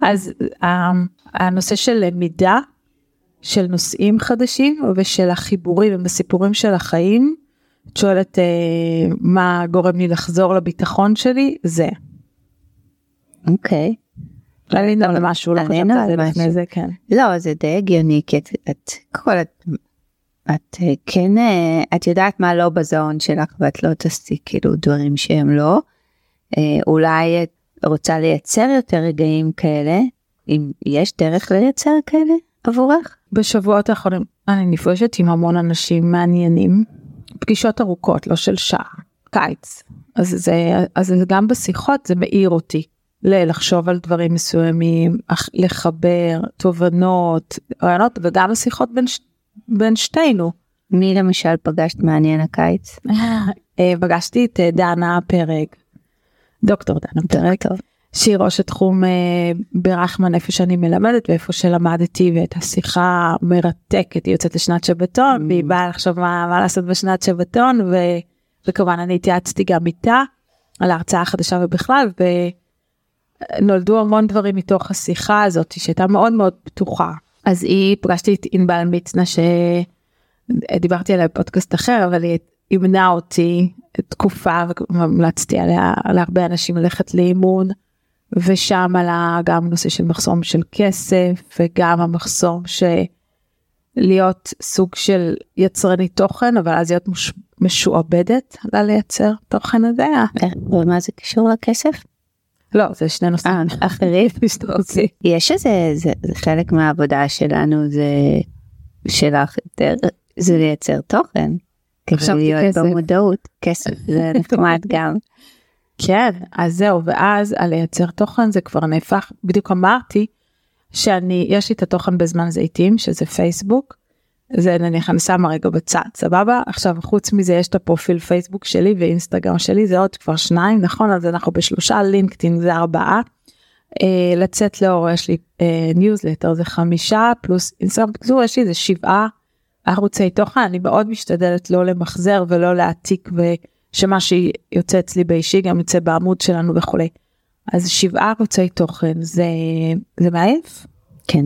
B: אז אה, הנושא של למידה של נושאים חדשים ושל החיבורים ובסיפורים של החיים. את שואלת אה, מה גורם לי לחזור לביטחון שלי זה.
A: אוקיי.
B: עלינו על משהו, לא חשבתי על זה לפני זה, כן.
A: לא, זה די הגיוני, כי את, את, כל, את, אה, כן, אה, את יודעת מה לא בזון שלך ואת לא תעשי כאילו דברים שהם לא. אולי את רוצה לייצר יותר רגעים כאלה, אם יש דרך לייצר כאלה עבורך?
B: בשבועות האחרונים אני נפגשת עם המון אנשים מעניינים, פגישות ארוכות, לא של שעה, קיץ. אז זה, אז גם בשיחות זה מאיר אותי לחשוב על דברים מסוימים, לחבר תובנות, רעיונות, וגם השיחות בין, בין שתינו.
A: מי למשל פגשת מעניין הקיץ?
B: אה, פגשתי את אה, דנה פרג, דוקטור דנה פרג. שהיא ראש התחום אה, ברחמן איפה שאני מלמדת ואיפה שלמדתי ואת השיחה מרתקת היא יוצאת לשנת שבתון mm. והיא באה לחשוב מה, מה לעשות בשנת שבתון ו, וכמובן אני התייעצתי גם איתה על ההרצאה החדשה ובכלל ונולדו המון דברים מתוך השיחה הזאת שהייתה מאוד מאוד פתוחה אז היא פגשתי את ענבל מצנע שדיברתי עליה בפודקאסט אחר אבל היא אימנה אותי תקופה והמלצתי עליה להרבה אנשים ללכת לאימון. ושם עלה גם נושא של מחסום של כסף וגם המחסום ש... להיות סוג של יצרנית תוכן אבל אז להיות מש, משועבדת ללייצר תוכן הזה.
A: אה, ומה זה קשור לכסף?
B: לא זה שני נושאים
A: אה, אחרים. (laughs) אוקיי. יש איזה, זה, זה חלק מהעבודה שלנו, זה שלך יותר, זה לייצר תוכן. כדי להיות. במודעות, כסף זה (laughs) נחמד גם.
B: כן אז זהו ואז על לייצר תוכן זה כבר נהפך בדיוק אמרתי שאני יש לי את התוכן בזמן זיתים שזה פייסבוק. זה נניח אני שמה רגע בצד סבבה? עכשיו חוץ מזה יש את הפרופיל פייסבוק שלי ואינסטגרם שלי זה עוד כבר שניים נכון? אז אנחנו בשלושה לינקדאין זה ארבעה. אה, לצאת לאור יש לי אה, ניוזלטר זה חמישה פלוס אינסטגרם בקיצור יש לי איזה שבעה ערוצי תוכן. אני מאוד משתדלת לא למחזר ולא להעתיק ושמה שיוצא אצלי באישי גם יוצא בעמוד שלנו וכולי. אז שבעה ערוצי תוכן זה זה מעייף?
A: כן,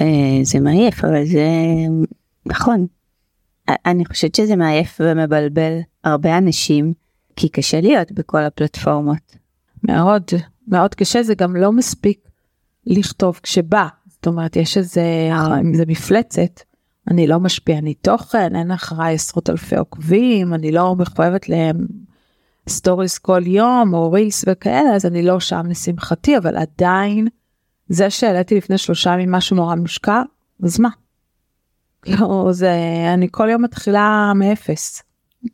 A: אה, זה מעייף, אבל זה נכון. אני חושבת שזה מעייף ומבלבל הרבה אנשים, כי קשה להיות בכל הפלטפורמות.
B: מאוד מאוד קשה זה גם לא מספיק לכתוב כשבא זאת אומרת יש איזה אם זה מפלצת אני לא משפיע אני תוכן אין אחריי עשרות אלפי עוקבים אני לא מחויבת להם stories כל יום או reels וכאלה אז אני לא שם לשמחתי אבל עדיין זה שהעליתי לפני שלושה ימים משהו נורא מושקע אז מה. לא זה אני כל יום מתחילה מאפס.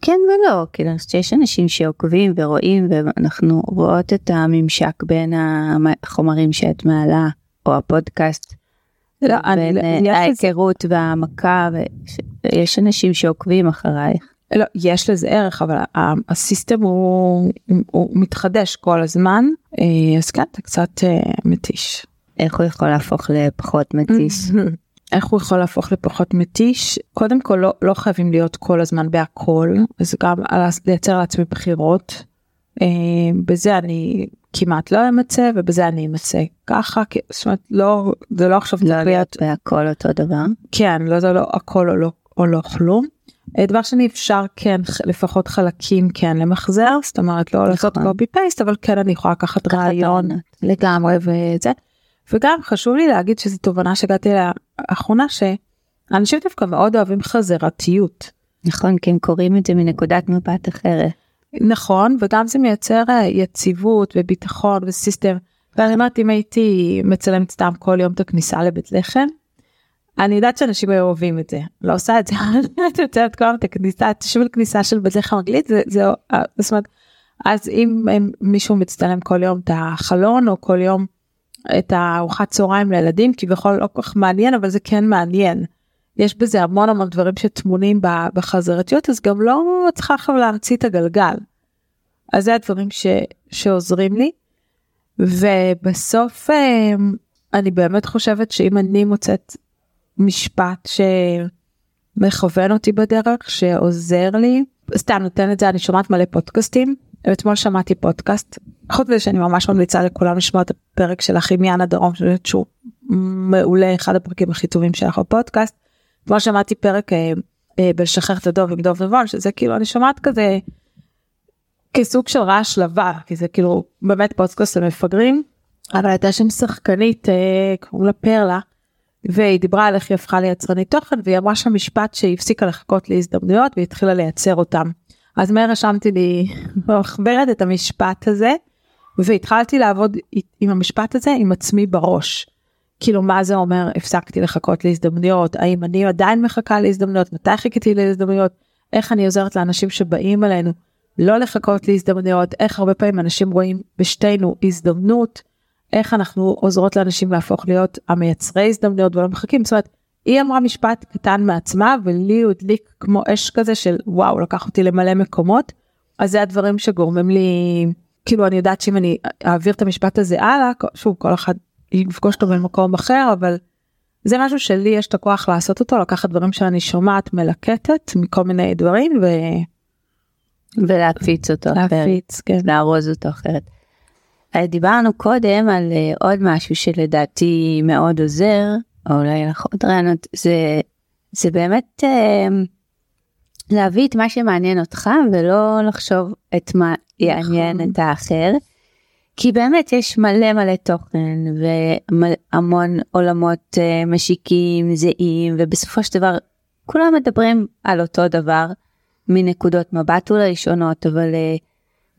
A: כן ולא, כאילו אני חושבת שיש אנשים שעוקבים ורואים ואנחנו רואות את הממשק בין החומרים שאת מעלה, או הפודקאסט,
B: לא, אני-
A: בין אה,
B: יש לזה-
A: ההיכרות והעמקה, ויש אנשים שעוקבים אחרייך.
B: לא, יש לזה ערך, אבל הסיסטם הוא, הוא מתחדש כל הזמן, אה, אז כן, זה קצת אה, מתיש.
A: איך הוא יכול להפוך לפחות מתיש? (laughs)
B: איך הוא יכול להפוך לפחות מתיש? קודם כל לא, לא חייבים להיות כל הזמן בהכל, אז גם על- לייצר לעצמי בחירות. אה, בזה אני כמעט לא אמצא ובזה אני אמצא ככה, כי- זאת אומרת לא, זה לא עכשיו
A: לא להיות בהכל אותו דבר.
B: כן, לא זה לא הכל או לא, או לא כלום. אה, דבר שני אפשר כן לפחות חלקים כן למחזר זאת אומרת לא לעשות
A: נכון.
B: קופי פייסט אבל כן אני יכולה לקחת רעיון. לגמרי וזה. וגם חשוב לי להגיד שזו תובנה שהגעתי אליה לאחרונה שאנשים דווקא מאוד אוהבים חזרתיות.
A: נכון, כי הם קוראים את זה מנקודת מבט אחרת.
B: נכון וגם זה מייצר אה, יציבות וביטחון וסיסטם. ואני אומרת אם הייתי מצלמת סתם כל יום את הכניסה לבית לחם. אני יודעת שאנשים היו אוהבים את זה לא עושה את זה אני מצלמת כל את הכניסה את שוב כניסה של בית לחם אנגלית זה זה אה, זאת אומרת אז אם מישהו מצטלם כל יום את החלון או כל יום את הארוחת צהריים לילדים כביכול לא כל כך מעניין אבל זה כן מעניין. יש בזה המון המון דברים שטמונים בחזרתיות אז גם לא צריכה עכשיו להמציא את הגלגל. אז זה הדברים ש, שעוזרים לי. ובסוף אה, אני באמת חושבת שאם אני מוצאת משפט שמכוון אותי בדרך שעוזר לי סתם נותן את זה אני שומעת מלא פודקאסטים אתמול שמעתי פודקאסט חוץ מזה שאני ממש ממליצה לכולם לשמוע את הפרק של אחימיאן הדרום שאני חושבת שהוא מעולה אחד הפרקים הכי טובים שלך בפודקאסט. אתמול שמעתי פרק אה, אה, בלשחרר את הדוב עם דוב נבון שזה כאילו אני שומעת כזה כסוג של רעש לבא כי זה כאילו באמת פודקאסט למפגרים אבל הייתה שם שחקנית אה, קוראים לה פרלה והיא דיברה על איך היא הפכה ליצרנית תוכן והיא אמרה שם משפט שהיא הפסיקה לחכות להזדמנויות והיא התחילה לייצר אותם. אז מהר רשמתי לי מחברת את המשפט הזה. והתחלתי לעבוד עם המשפט הזה עם עצמי בראש. כאילו מה זה אומר? הפסקתי לחכות להזדמנויות? האם אני עדיין מחכה להזדמנויות? מתי חיכיתי להזדמנויות? איך אני עוזרת לאנשים שבאים אלינו לא לחכות להזדמנויות? איך הרבה פעמים אנשים רואים בשתינו הזדמנות? איך אנחנו עוזרות לאנשים להפוך להיות המייצרי הזדמנויות ולא מחכים? זאת אומרת היא אמרה משפט קטן מעצמה ולי הוא הדליק כמו אש כזה של וואו לקח אותי למלא מקומות. אז זה הדברים שגורמים לי כאילו אני יודעת שאם אני אעביר את המשפט הזה הלאה שוב כל אחד יפגוש אותו במקום אחר אבל זה משהו שלי יש את הכוח לעשות אותו לקחת דברים שאני שומעת מלקטת מכל מיני דברים
A: ולהפיץ אותו אחרת,
B: ולהפיץ כן.
A: לארוז אותו אחרת. אה, דיברנו קודם על אה, עוד משהו שלדעתי מאוד עוזר, או אולי לך עוד רעיונות, זה, זה באמת אה, להביא את מה שמעניין אותך ולא לחשוב את מה יעניין
B: נכון.
A: את האחר. כי באמת יש מלא מלא תוכן והמון עולמות uh, משיקים, זהים, ובסופו של דבר כולם מדברים על אותו דבר מנקודות מבט אולי שונות, אבל uh,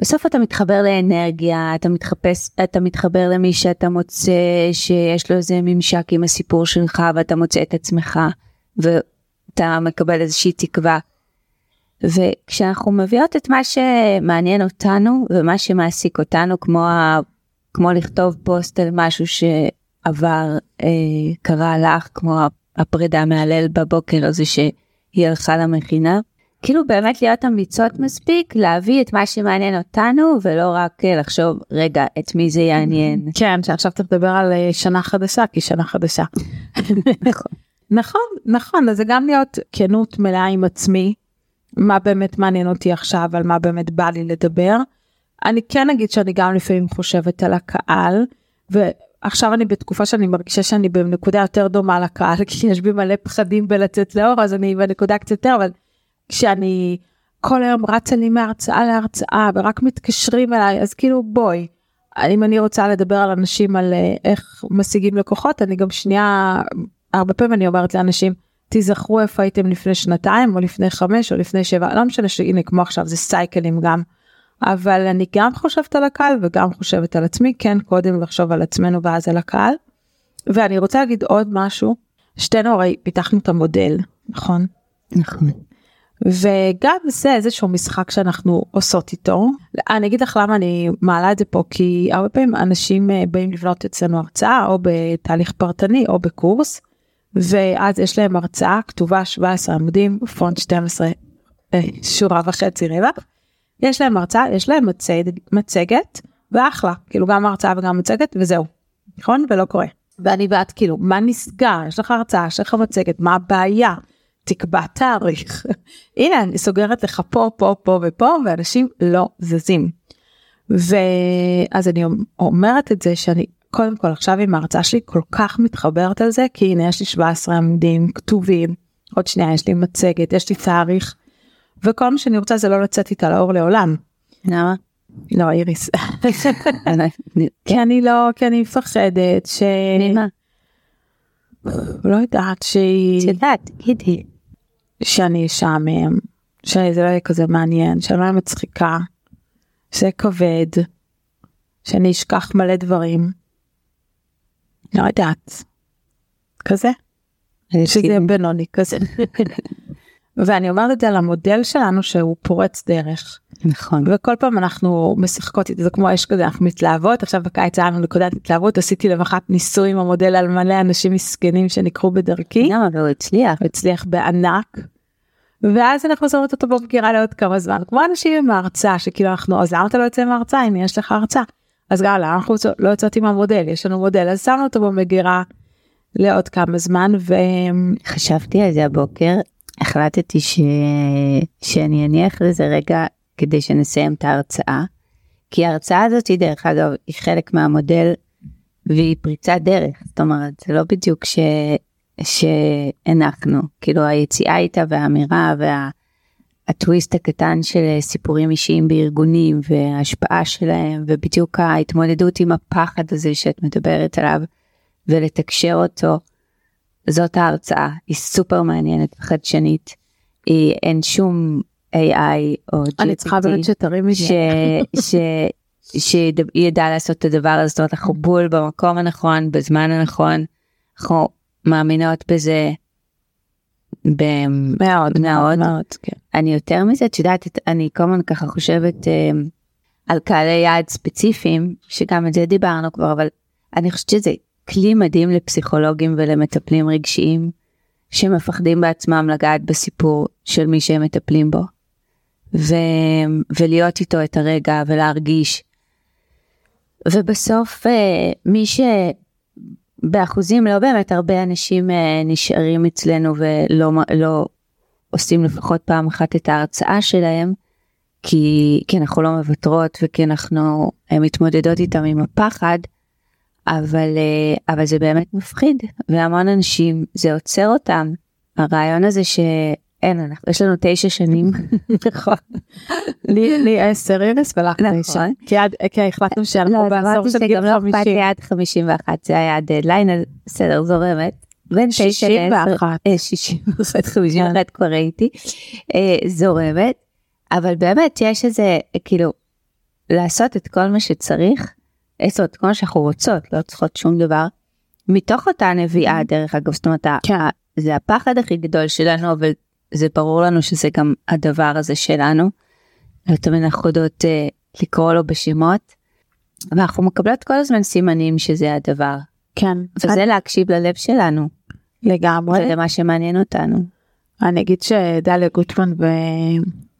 A: בסוף אתה מתחבר לאנרגיה, אתה מתחפש, אתה מתחבר למי שאתה מוצא שיש לו איזה ממשק עם הסיפור שלך ואתה מוצא את עצמך ואתה מקבל איזושהי תקווה. וכשאנחנו מביאות את מה שמעניין אותנו ומה שמעסיק אותנו, כמו, ה, כמו לכתוב פוסט על משהו שעבר, אה, קרה לך, כמו הפרידה מהלל בבוקר הזה שהיא הלכה למכינה, כאילו באמת להיות אמיצות מספיק להביא את מה שמעניין אותנו ולא רק אה, לחשוב רגע את מי זה יעניין. (laughs)
B: כן שעכשיו צריך לדבר על אה, שנה חדשה כי שנה חדשה. (laughs) נכון נכון אז זה גם להיות כנות מלאה עם עצמי מה באמת מעניין אותי עכשיו על מה באמת בא לי לדבר. אני כן אגיד שאני גם לפעמים חושבת על הקהל ועכשיו אני בתקופה שאני מרגישה שאני בנקודה יותר דומה לקהל (laughs) כי יש בי מלא פחדים בלצאת לאור אז אני בנקודה קצת יותר אבל כשאני כל היום רצה לי מהרצאה להרצאה ורק מתקשרים אליי אז כאילו בואי. אם אני רוצה לדבר על אנשים על אה, איך משיגים לקוחות אני גם שנייה הרבה פעמים אני אומרת לאנשים תיזכרו איפה הייתם לפני שנתיים או לפני חמש או לפני שבע לא משנה שהנה כמו עכשיו זה סייקלים גם. אבל אני גם חושבת על הקהל וגם חושבת על עצמי כן קודם לחשוב על עצמנו ואז על הקהל. ואני רוצה להגיד עוד משהו שתינו הרי פיתחנו את המודל נכון.
A: נכון.
B: וגם זה איזשהו משחק שאנחנו עושות איתו. אני אגיד לך למה אני מעלה את זה פה כי הרבה פעמים אנשים אה, באים לבנות אצלנו הרצאה או בתהליך פרטני או בקורס ואז יש להם הרצאה כתובה 17 עמודים פונט 12 אה, שורה וחצי רבע. יש להם הרצאה יש להם מצג, מצגת ואחלה כאילו גם הרצאה וגם מצגת וזהו נכון ולא קורה. ואני ואת כאילו מה נסגר יש לך הרצאה יש לך מצגת מה הבעיה תקבע תאריך. (laughs) הנה אני סוגרת לך פה פה פה ופה ואנשים לא זזים. ואז אני אומרת את זה שאני קודם כל עכשיו עם ההרצאה שלי כל כך מתחברת על זה כי הנה יש לי 17 עמודים כתובים עוד שנייה יש לי מצגת יש לי תאריך. וכל מה שאני רוצה זה לא לצאת איתה לאור לעולם.
A: למה?
B: לא איריס. (laughs) כי אני לא כי אני מפחדת ש...
A: ממה?
B: לא יודעת שהיא...
A: את יודעת, תגידי.
B: שאני אשעמם, שזה לא יהיה כזה מעניין, שאני לא אהיה מצחיקה, שזה כבד, שאני אשכח מלא דברים. לא יודעת. כזה. שזה בינוני כזה. (laughs) ואני אומרת את זה על המודל שלנו שהוא פורץ דרך.
A: נכון.
B: וכל פעם אנחנו משחקות איתו זה כמו אש כזה אנחנו מתלהבות עכשיו בקיץ היה לנו נקודת התלהבות עשיתי למחת ניסוי עם המודל על מלא אנשים מסכנים שנקרו בדרכי.
A: למה והוא הצליח.
B: הוא הצליח בענק. ואז אנחנו שומעות אותו במגירה לעוד כמה זמן כמו אנשים עם ההרצאה שכאילו אנחנו אז למה אתה לא יוצא עם ההרצאה הנה יש לך הרצאה. אז גם אנחנו לא יוצאות עם המודל יש לנו מודל אז שמנו אותו במגירה לעוד כמה זמן
A: וחשבתי על זה הבוקר החלטתי ש... שאני אניח לזה רגע כדי שנסיים את ההרצאה. כי ההרצאה הזאת היא דרך אגב היא חלק מהמודל והיא פריצת דרך זאת אומרת זה לא בדיוק ש... שהנחנו כאילו היציאה איתה והאמירה והטוויסט הקטן של סיפורים אישיים בארגונים וההשפעה שלהם ובדיוק ההתמודדות עם הפחד הזה שאת מדברת עליו ולתקשר אותו. זאת ההרצאה היא סופר מעניינת וחדשנית. היא אין שום AI או
B: GPT. אני צריכה באמת שתרימי
A: ש... (laughs) ש... שידע לעשות את הדבר הזה, זאת אומרת אנחנו בול במקום הנכון, בזמן הנכון, אנחנו מאמינות בזה
B: מאוד
A: מאוד,
B: מאוד כן.
A: אני יותר מזה, את יודעת, אני כל הזמן ככה חושבת אה, על קהלי יעד ספציפיים, שגם את זה דיברנו כבר, אבל אני חושבת שזה כלי מדהים לפסיכולוגים ולמטפלים רגשיים, שמפחדים בעצמם לגעת בסיפור של מי שהם מטפלים בו, ו... ולהיות איתו את הרגע ולהרגיש. ובסוף אה, מי ש... באחוזים לא באמת הרבה אנשים אה, נשארים אצלנו ולא לא עושים לפחות פעם אחת את ההרצאה שלהם כי, כי אנחנו לא מוותרות וכי אנחנו אה, מתמודדות איתם עם הפחד אבל, אה, אבל זה באמת מפחיד והמון אנשים זה עוצר אותם הרעיון הזה ש, אין, אנחנו, יש לנו תשע שנים. (laughs)
B: נכון. לי עשר איריס ולך
A: נכון.
B: תשע. כי עד- כי החלטנו שאנחנו
A: לא, אז
B: בעשור
A: אמרתי
B: של גיל
A: שגם לא אכפת. לי עד 51, זה היה הדדליין, אז בסדר, זורמת. בין תשע לעשר,
B: 61.
A: אה, 61, 51 כבר ראיתי, אה, זורמת, אבל באמת יש איזה, כאילו, לעשות את כל מה שצריך, לעשות את כל מה שאנחנו רוצות, לא צריכות שום דבר, מתוך אותה נביאה דרך אגב, זאת אומרת,
B: כן.
A: זה הפחד הכי גדול שלנו, אבל זה ברור לנו שזה גם הדבר הזה שלנו, ותמיד אנחנו יודעות אה, לקרוא לו בשמות, ואנחנו מקבלות כל הזמן סימנים שזה הדבר,
B: כן.
A: וזה להקשיב ללב שלנו,
B: לגמרי.
A: ולמה שמעניין אותנו.
B: אני אגיד שדליה גוטמן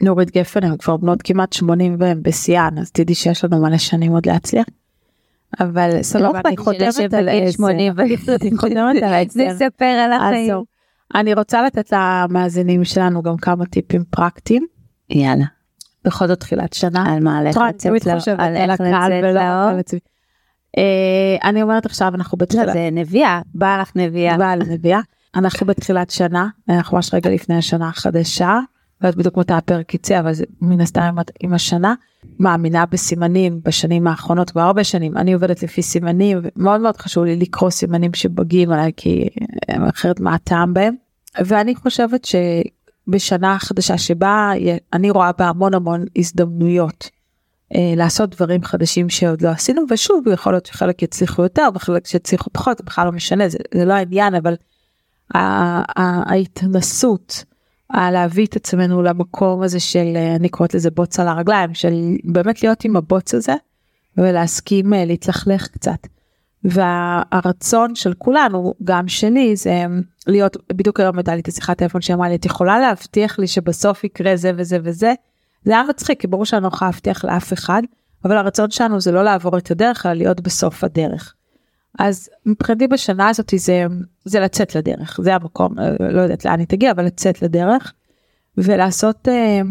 B: ונורית גפן הם כבר בנות כמעט 80 והם בשיאן אז תדעי שיש לנו מלא שנים עוד להצליח. אבל
A: לא
B: סבבה
A: אכפת
B: אני (laughs) חותמת על עשר.
A: 80
B: אני חותמת על
A: החיים.
B: אני רוצה לתת למאזינים שלנו גם כמה טיפים פרקטיים
A: יאללה,
B: בכל זאת תחילת שנה.
A: על מה, על איך לצאת לאור, על איך לצאת לאור.
B: עצמי. אה, אני אומרת עכשיו אנחנו
A: לא,
B: בתחילת
A: זה נביאה, באה לך נביאה.
B: בעל נביאה. אנחנו בתחילת שנה, אנחנו ממש רגע לפני השנה החדשה, לא יודעת בדיוק מתי הפרק יצא, אבל זה מן הסתם עם- השנה. מאמינה בסימנים בשנים האחרונות, כבר הרבה שנים, אני עובדת לפי סימנים, ומאוד מאוד חשוב לי לקרוא סימנים שבגים עליי, כי אחרת מה הטעם בהם. ואני חושבת שבשנה חדשה שבה אני רואה בה המון המון הזדמנויות. אה, לעשות דברים חדשים שעוד לא עשינו ושוב יכול להיות שחלק יצליחו יותר וחלק שיצליחו פחות בכלל לא משנה זה, זה לא העניין אבל ההתנסות על להביא את עצמנו למקום הזה של אה, אני קוראת לזה בוץ על הרגליים של באמת להיות עם הבוץ הזה ולהסכים אה, להתלכלך קצת. והרצון של כולנו גם שלי זה אה, להיות בדיוק היום הייתה לי את השיחת טלפון שאמרה לי את יכולה להבטיח לי שבסוף יקרה זה וזה וזה. זה היה מצחיק כי ברור שאני לא יכולה להבטיח לאף אחד אבל הרצון שלנו זה לא לעבור את הדרך אלא להיות בסוף הדרך. אז מבחינתי בשנה הזאת זה זה לצאת לדרך זה המקום אה, לא יודעת לאן היא תגיע אבל לצאת לדרך ולעשות אה,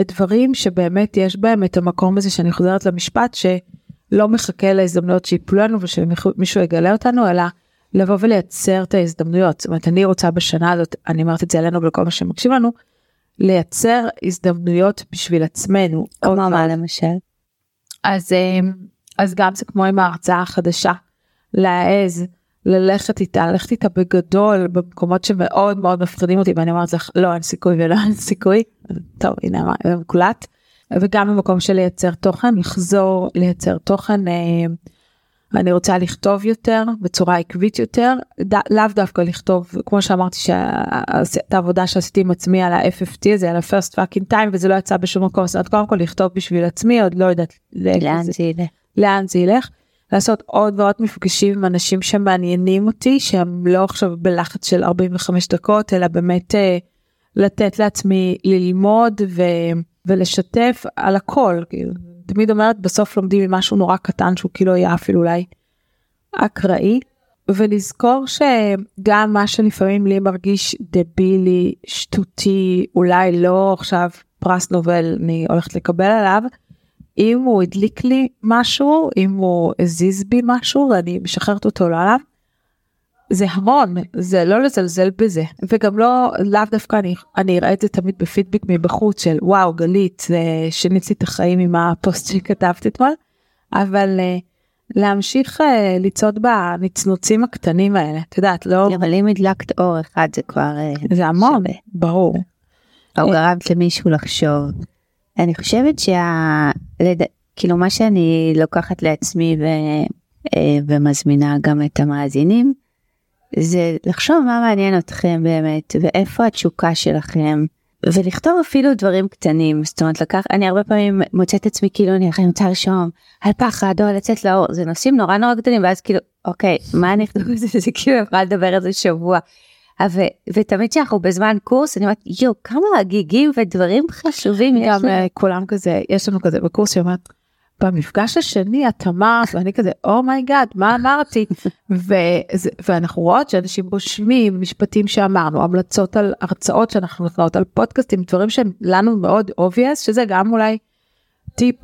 B: דברים שבאמת יש בהם את המקום הזה שאני חוזרת למשפט שלא מחכה להזדמנויות שיפלו לנו ושמישהו יגלה אותנו אלא לבוא ולייצר את ההזדמנויות זאת אומרת אני רוצה בשנה הזאת אני אומרת את זה עלינו ולכל מה שמקשיב לנו לייצר הזדמנויות בשביל עצמנו.
A: כמו
B: עוד
A: מה למשל?
B: אז אה, אז גם זה כמו עם ההרצאה החדשה להעז ללכת איתה ללכת איתה בגדול במקומות שמאוד מאוד מפחידים אותי ואני אומרת לך לא אין סיכוי ולא אין סיכוי טוב הנה אמר- זה מוקלט וגם במקום של לייצר תוכן לחזור לייצר תוכן אה, אני רוצה לכתוב יותר בצורה עקבית יותר ד, לאו דווקא לכתוב כמו שאמרתי שאת העבודה שעשיתי עם עצמי על ה-FFT הזה על ה-first fucking time וזה לא יצא בשום מקום אומרת קודם כל לכתוב בשביל עצמי עוד לא יודעת
A: לאן
B: זה-
A: זה ילך?
B: לאן זה ילך. לעשות עוד ועוד מפגשים עם אנשים שמעניינים אותי שהם לא עכשיו בלחץ של 45 דקות אלא באמת אה, לתת לעצמי ללמוד ו, ולשתף על הכל כאילו. תמיד אומרת בסוף לומדים ממשהו נורא קטן שהוא כאילו היה אפילו אולי אקראי. ולזכור שגם מה שלפעמים לי מרגיש דבילי שטותי אולי לא עכשיו פרס נובל אני הולכת לקבל עליו אם הוא הדליק לי משהו, אם הוא הזיז בי משהו ואני משחררת אותו לעולם, זה המון, זה לא לזלזל בזה. וגם לא, לאו דווקא אני, אני אראה את זה תמיד בפידבק מבחוץ של וואו גלית, זה שינית לי את החיים עם הפוסט שכתבת אתמול, אבל uh, להמשיך uh, לצעוד בנצנוצים הקטנים האלה, את יודעת, לא,
A: אבל אם הדלקת אור אחד זה כבר אה,
B: זה המון,
A: שווה.
B: ברור.
A: או גרמת למישהו לחשוב. אני חושבת שה... לד... כאילו מה שאני לוקחת לעצמי ו... אה, ומזמינה גם את המאזינים, זה לחשוב מה מעניין אתכם באמת, ואיפה התשוקה שלכם, ולכתוב אפילו דברים קטנים, זאת אומרת לקח, אני הרבה פעמים מוצאת עצמי כאילו אני רוצה לרשום על פחד או לצאת לאור, זה נושאים נורא נורא קטנים, ואז כאילו, אוקיי, מה אני אכתוב על זה, (laughs) זה כאילו יכולה לדבר על זה שבוע. ו, ותמיד כשאנחנו בזמן קורס אני אומרת יואו כמה הגיגים ודברים חשובים יש
B: גם
A: לנו.
B: אה, כולם כזה, יש לנו כזה בקורס שאומרת, במפגש השני את אמרת, ואני כזה, oh my god, מה אמרתי? (laughs) וזה- ואנחנו רואות שאנשים רושמים משפטים שאמרנו, המלצות על הרצאות שאנחנו נותנות, על פודקאסטים, דברים שהם לנו מאוד obvious, שזה גם אולי טיפ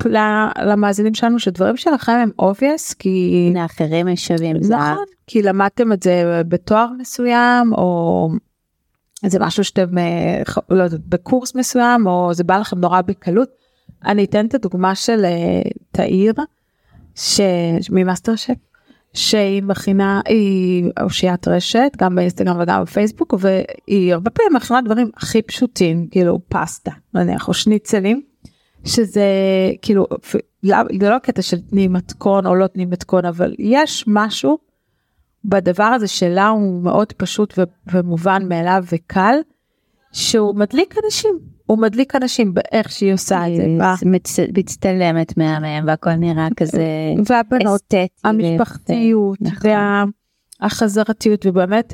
B: למאזינים שלנו, שדברים שלכם הם obvious, כי...
A: הם לאחרים שווים זהב.
B: נכון, כי למדתם את זה בתואר מסוים, או זה משהו שאתם אה, לא יודעת בקורס מסוים או זה בא לכם נורא בקלות. אני אתן את הדוגמה של אה, תאיר ממאסטר שף שהיא מכינה היא אושיית רשת גם באינסטגרם וגם בפייסבוק והיא הרבה פעמים מכינה דברים הכי פשוטים כאילו פסטה נניח או שניצלים שזה כאילו זה לא קטע של תני מתכון או לא תני מתכון אבל יש משהו בדבר הזה שלה הוא מאוד פשוט ומובן מאליו וקל שהוא מדליק אנשים הוא מדליק אנשים באיך שהיא עושה את זה.
A: מצטלמת מהמם והכל נראה כזה
B: והבנות, המשפחתיות נכון. והחזרתיות ובאמת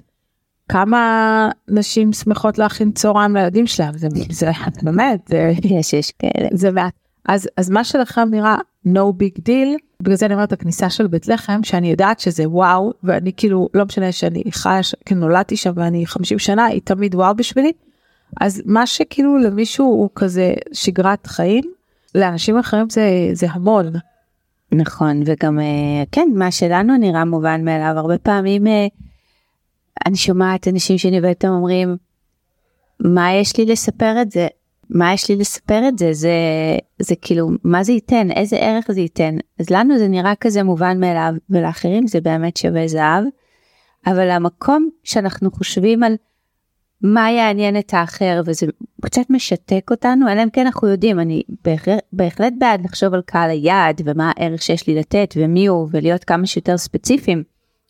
B: כמה נשים שמחות להכין צהריים לילדים שלהם זה, זה באמת זה,
A: יש יש כאלה
B: זה מעט אז אז מה שלכם נראה no big deal בגלל זה אני אומרת הכניסה של בית לחם שאני יודעת שזה וואו ואני כאילו לא משנה שאני חיה כאילו נולדתי שם ואני 50 שנה היא תמיד וואו בשבילי. אז מה שכאילו למישהו הוא כזה שגרת חיים לאנשים אחרים זה זה המון.
A: נכון וגם אה, כן מה שלנו נראה מובן מאליו הרבה פעמים אה, אני שומעת אנשים שאני עובדת אומרים מה יש לי לספר את זה? מה יש לי לספר את זה? זה זה כאילו מה זה ייתן? איזה ערך זה ייתן? אז לנו זה נראה כזה מובן מאליו ולאחרים זה באמת שווה זהב. אבל המקום שאנחנו חושבים על מה יעניין את האחר וזה קצת משתק אותנו אלא אם כן אנחנו יודעים אני בהחלט, בהחלט בעד לחשוב על קהל היעד ומה הערך שיש לי לתת ומי הוא ולהיות כמה שיותר ספציפיים.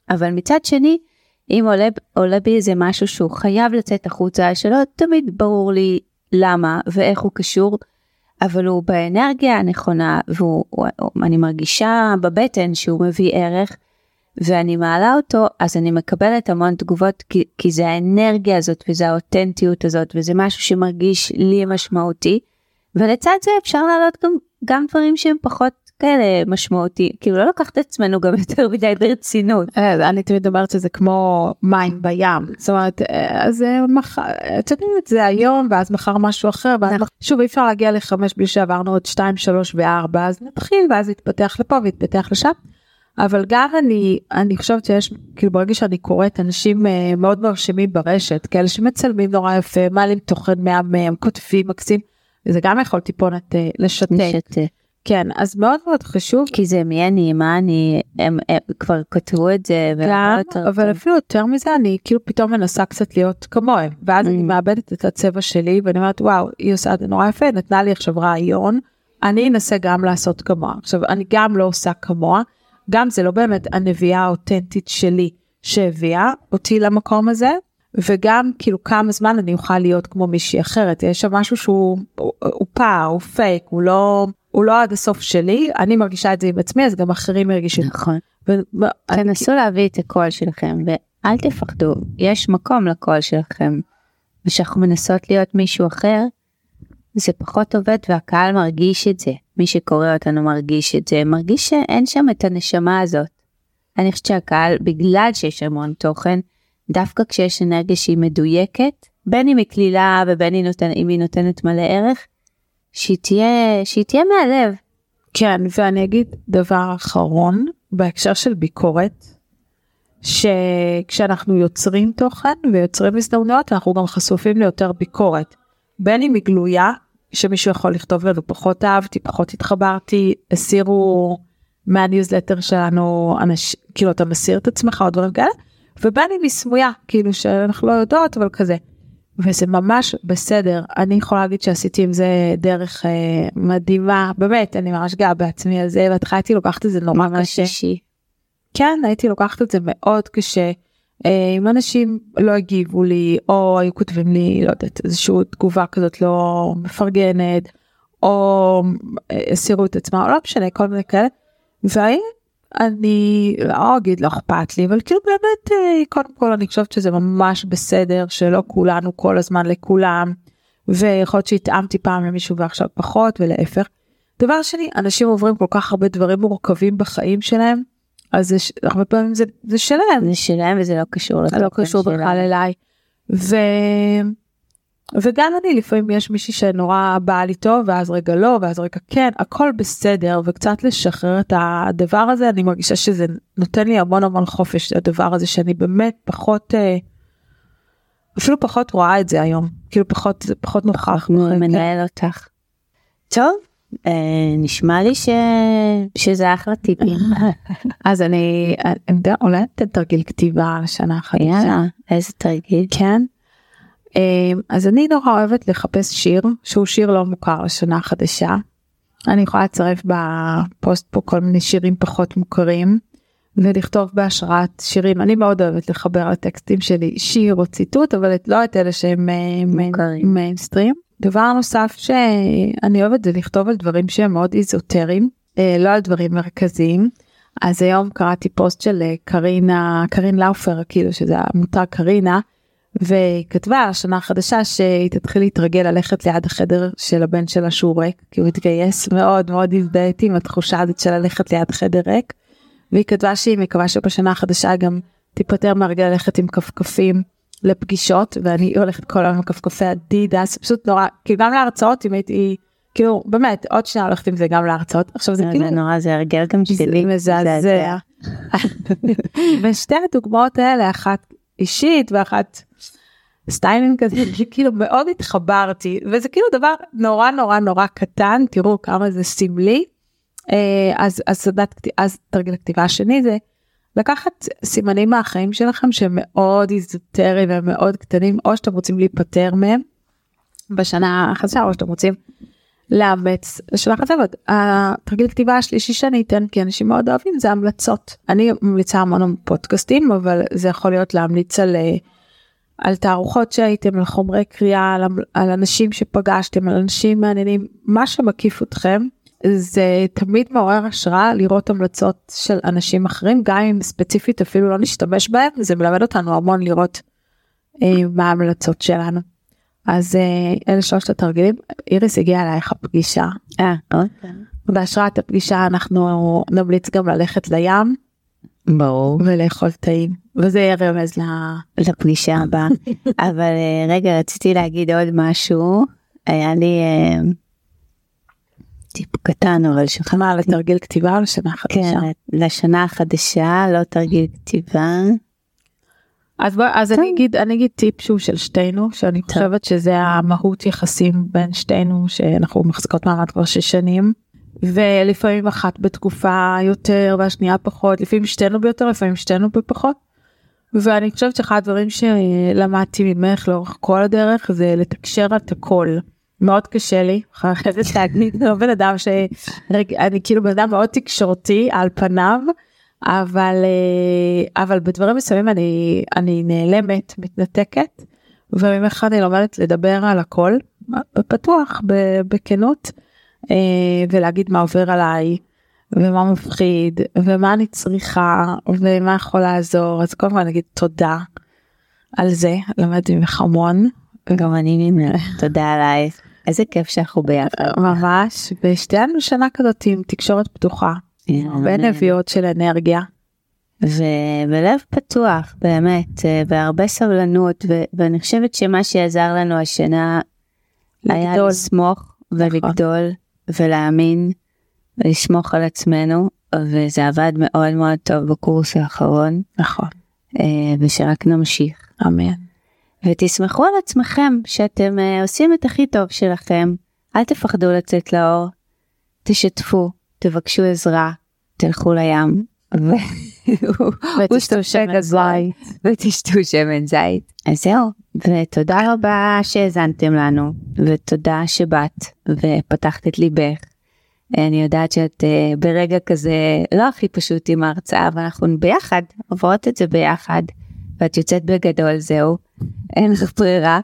A: אבל מצד שני אם עולה, עולה בי איזה משהו שהוא חייב לצאת החוצה שלא תמיד למה ואיך הוא קשור, אבל הוא באנרגיה הנכונה ואני מרגישה בבטן שהוא מביא ערך ואני מעלה אותו אז אני מקבלת המון תגובות כי, כי זה האנרגיה הזאת וזה האותנטיות הזאת וזה משהו שמרגיש לי משמעותי ולצד זה אפשר להעלות גם, גם דברים שהם פחות כאלה משמעותי כאילו לא לקחת את עצמנו גם (laughs) יותר מדי ברצינות.
B: אה, אני תמיד אומרת שזה כמו מים בים זאת אומרת אה, אז אה, מחר את יודעת זה היום ואז מחר משהו אחר ואז נכון. שוב אי אפשר להגיע לחמש בלי שעברנו עוד שתיים שלוש וארבע אז נתחיל ואז יתפתח לפה ויתפתח לשם. אבל גם אני אני חושבת שיש כאילו ברגע שאני קוראת אנשים מאוד מרשימים ברשת כאלה שמצלמים נורא יפה מעלים תוכן מהמם כותבים מקסים זה גם יכול טיפונת לשתק. לשתק. כן אז מאוד מאוד חשוב
A: כי זה מי אני מה אני הם, הם כבר כתבו את זה
B: גם, אבל טוב. אפילו יותר מזה אני כאילו פתאום מנסה קצת להיות כמוהם ואז mm. אני מאבדת את הצבע שלי ואני אומרת וואו היא עושה את זה נורא יפה נתנה לי עכשיו רעיון אני אנסה גם לעשות כמוה עכשיו אני גם לא עושה כמוה גם זה לא באמת הנביאה האותנטית שלי שהביאה אותי למקום הזה וגם כאילו כמה זמן אני אוכל להיות כמו מישהי אחרת יש שם משהו שהוא הוא, הוא פער הוא פייק הוא לא הוא לא עד הסוף שלי, אני מרגישה את זה עם עצמי, אז גם אחרים ירגישו.
A: נכון. ו- תנסו. להביא את הקול שלכם, ואל תפחדו, יש מקום לקול שלכם. וכשאנחנו מנסות להיות מישהו אחר, זה פחות עובד והקהל מרגיש את זה. מי שקורא אותנו מרגיש את זה, מרגיש שאין שם את הנשמה הזאת. אני חושבת שהקהל, בגלל שיש המון תוכן, דווקא כשיש אנרגיה שהיא מדויקת, בין אם היא קלילה ובין אם היא נותנת מלא ערך, שהיא תהיה, שהיא תהיה מהלב.
B: כן, ואני אגיד דבר אחרון בהקשר של ביקורת, שכשאנחנו יוצרים תוכן ויוצרים הזדמנויות אנחנו גם חשופים ליותר ביקורת. בין אם היא גלויה, שמישהו יכול לכתוב לנו פחות אהבתי, פחות התחברתי, הסירו מהניוזלטר שלנו, אנש, כאילו אתה מסיר את עצמך או דברים כאלה, ובין אם היא סמויה, כאילו שאנחנו לא יודעות, אבל כזה. וזה ממש בסדר אני יכולה להגיד שעשיתי עם זה דרך אה, מדהימה באמת אני ממש גאה בעצמי על זה בהתחלה הייתי לוקחת את זה נורא קשה. כן הייתי לוקחת את זה מאוד קשה. אה, אם אנשים לא הגיבו לי או היו כותבים לי לא יודעת איזושהי תגובה כזאת לא מפרגנת או אה, הסירו את עצמם לא משנה כל מיני כאלה. והאם אני לא אגיד לא אכפת לי אבל כאילו באמת אה, קודם כל אני חושבת שזה ממש בסדר שלא כולנו כל הזמן לכולם ויכול להיות שהתאמתי פעם למישהו ועכשיו פחות ולהפך. דבר שני אנשים עוברים כל כך הרבה דברים מורכבים בחיים שלהם אז זה, הרבה פעמים זה, זה שלהם
A: זה שלהם וזה לא קשור
B: לא קשור בכלל אליי. ו... וגם אני לפעמים יש מישהי שנורא באה לי טוב ואז רגע לא ואז רגע כן הכל בסדר וקצת לשחרר את הדבר הזה אני מרגישה שזה נותן לי המון המון חופש הדבר הזה שאני באמת פחות אה, אפילו פחות רואה את זה היום, כאילו פחות, פחות נוכח.
A: מנהל אותך. טוב, אה, נשמע לי ש... שזה אחלה טיפים. (laughs)
B: אז אני, אני יודע, אולי תרגיל כתיבה לשנה החדשה.
A: יאללה, איזה תרגיל.
B: כן. אה, אז אני נורא אוהבת לחפש שיר שהוא שיר לא מוכר לשנה החדשה. אני יכולה לצרף בפוסט פה כל מיני שירים פחות מוכרים ולכתוב בהשראת שירים אני מאוד אוהבת לחבר לטקסטים שלי שיר או ציטוט אבל לא את אלה שהם
A: מוכרים.
B: מיינסטרים. דבר נוסף שאני אוהבת זה לכתוב על דברים שהם מאוד איזוטריים אה, לא על דברים מרכזיים. אז היום קראתי פוסט של אה, קרינה קרין לאופר כאילו שזה המותג קרינה והיא כתבה על השנה החדשה שהיא תתחיל להתרגל ללכת ליד החדר של הבן שלה שהוא ריק כי הוא התגייס מאוד מאוד הזדהיתי עם התחושה הזאת של ללכת ליד חדר ריק. והיא כתבה שהיא מקווה שבשנה החדשה גם תיפטר מהרגע ללכת עם כפכפים לפגישות ואני הולכת כל היום עם כפכפי אדידס פשוט נורא כאילו גם להרצאות אם הייתי כאילו באמת עוד שנייה הולכת עם זה גם להרצאות עכשיו זה כאילו
A: זה נורא זה הרגל גם שלי.
B: מזעזע. (laughs) ושתי הדוגמאות האלה אחת אישית ואחת סטיילינג כזה (laughs) שכאילו מאוד התחברתי וזה כאילו דבר נורא נורא נורא קטן תראו כמה זה סמלי. אה, אז אז סדנת אז תרגיל הכתיבה השני זה לקחת סימנים מהחיים שלכם שהם מאוד איזוטריים ומאוד קטנים או שאתם רוצים להיפטר מהם בשנה החדשה או שאתם רוצים לאמץ לשנה החדשה. התרגיל כתיבה השלישי שאני אתן כי אנשים מאוד אוהבים זה המלצות אני ממליצה המון פודקאסטים אבל זה יכול להיות להמליץ על. אה, על תערוכות שהייתם, על חומרי קריאה, על, על אנשים שפגשתם, על אנשים מעניינים, מה שמקיף אתכם, זה תמיד מעורר השראה לראות המלצות של אנשים אחרים, גם אם ספציפית אפילו לא נשתמש בהם, זה מלמד אותנו המון לראות אה, מה ההמלצות שלנו. אז אה, אלה שלושת התרגילים, איריס הגיעה אלייך הפגישה.
A: אה, אוקיי.
B: בהשראת הפגישה אנחנו נמליץ גם ללכת לים.
A: ברור.
B: ולאכול טעים, וזה יהיה רמז ל...
A: לפגישה הבאה. (laughs) אבל אה, רגע, רציתי להגיד עוד משהו. היה לי טיפ קטן, אבל שלך.
B: מה, לתרגיל כתיבה או לשנה החדשה?
A: כן, לשנה החדשה, לא תרגיל כתיבה.
B: אז בוא, אז
A: טוב.
B: אני אגיד, אני אגיד טיפ שהוא של שתינו, שאני חושבת שזה המהות יחסים בין שתינו, שאנחנו מחזיקות מעמד כבר שש שנים. ולפעמים אחת בתקופה יותר והשנייה פחות, לפעמים שתינו ביותר, לפעמים שתינו בפחות. ואני חושבת שאחד הדברים שלמדתי ממך לאורך כל הדרך זה לתקשר את הכל. מאוד קשה לי, חייבת להגיד, לא בן אדם ש... אני כאילו בן אדם מאוד תקשורתי על פניו, אבל, אה, אבל בדברים מסוימים אני, אני נעלמת, מתנתקת, וממך אני לומדת לדבר על הכל, פתוח, בכנות. אה, ולהגיד מה עובר עליי ומה מפחיד ומה אני צריכה ומה יכול לעזור אז קודם כל נגיד תודה על זה למדתי ממך המון.
A: גם אני ממך, תודה עלייך. איזה כיף שאנחנו ביחד.
B: ממש ושתינו שנה כזאת עם תקשורת פתוחה ונביאות של אנרגיה.
A: ו- ולב פתוח באמת אה, והרבה סבלנות ו- ואני חושבת שמה שעזר לנו השנה היה
B: לגדול.
A: לסמוך ולגדול ולהאמין ולסמוך על עצמנו וזה עבד מאוד מאוד טוב בקורס האחרון
B: נכון.
A: אה, ושרק נמשיך.
B: אמן.
A: ותסמכו על עצמכם שאתם אה, עושים את הכי טוב שלכם אל תפחדו לצאת לאור תשתפו תבקשו עזרה תלכו לים
B: ותשתו שמן זית.
A: ותשתו שמן זית. אז זהו, ותודה רבה שהאזנתם לנו, ותודה שבאת ופתחת את ליבך. אני יודעת שאת uh, ברגע כזה לא הכי פשוט עם ההרצאה, אבל אנחנו ביחד עוברות את זה ביחד, ואת יוצאת בגדול, זהו, אין לך ברירה.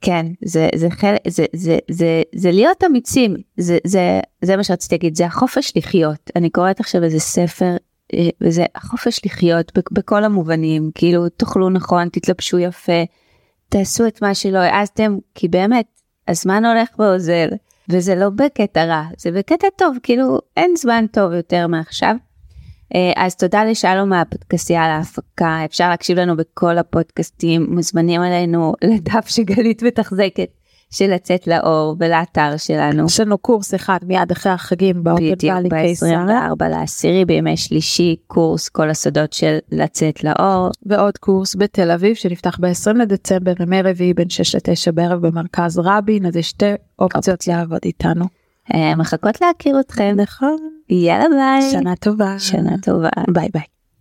A: כן, זה, זה, חלק, זה, זה, זה, זה להיות אמיצים, זה, זה, זה מה שרציתי להגיד, זה החופש לחיות. אני קוראת עכשיו איזה ספר אה, וזה החופש לחיות בכ- בכל המובנים כאילו תאכלו נכון תתלבשו יפה תעשו את מה שלא העזתם כי באמת הזמן הולך ואוזל וזה לא בקטע רע זה בקטע טוב כאילו אין זמן טוב יותר מעכשיו. אה, אז תודה לשלום מהפודקאסטייה על ההפקה אפשר להקשיב לנו בכל הפודקאסטים מוזמנים אלינו לדף שגלית מתחזקת של לצאת לאור ולאתר שלנו.
B: יש לנו קורס אחד מיד אחרי החגים
A: בדיוק
B: ואלי קיסריה,
A: ב-24 לעשירי בימי שלישי קורס כל הסודות של לצאת לאור.
B: ועוד קורס בתל אביב שנפתח ב-20 לדצמבר ימי רביעי בין 6 ל-9 בערב במרכז רבין אז יש שתי אופציות לעבוד איתנו.
A: אה, מחכות להכיר אתכם.
B: נכון.
A: יאללה ביי.
B: שנה טובה.
A: שנה טובה.
B: ביי ביי.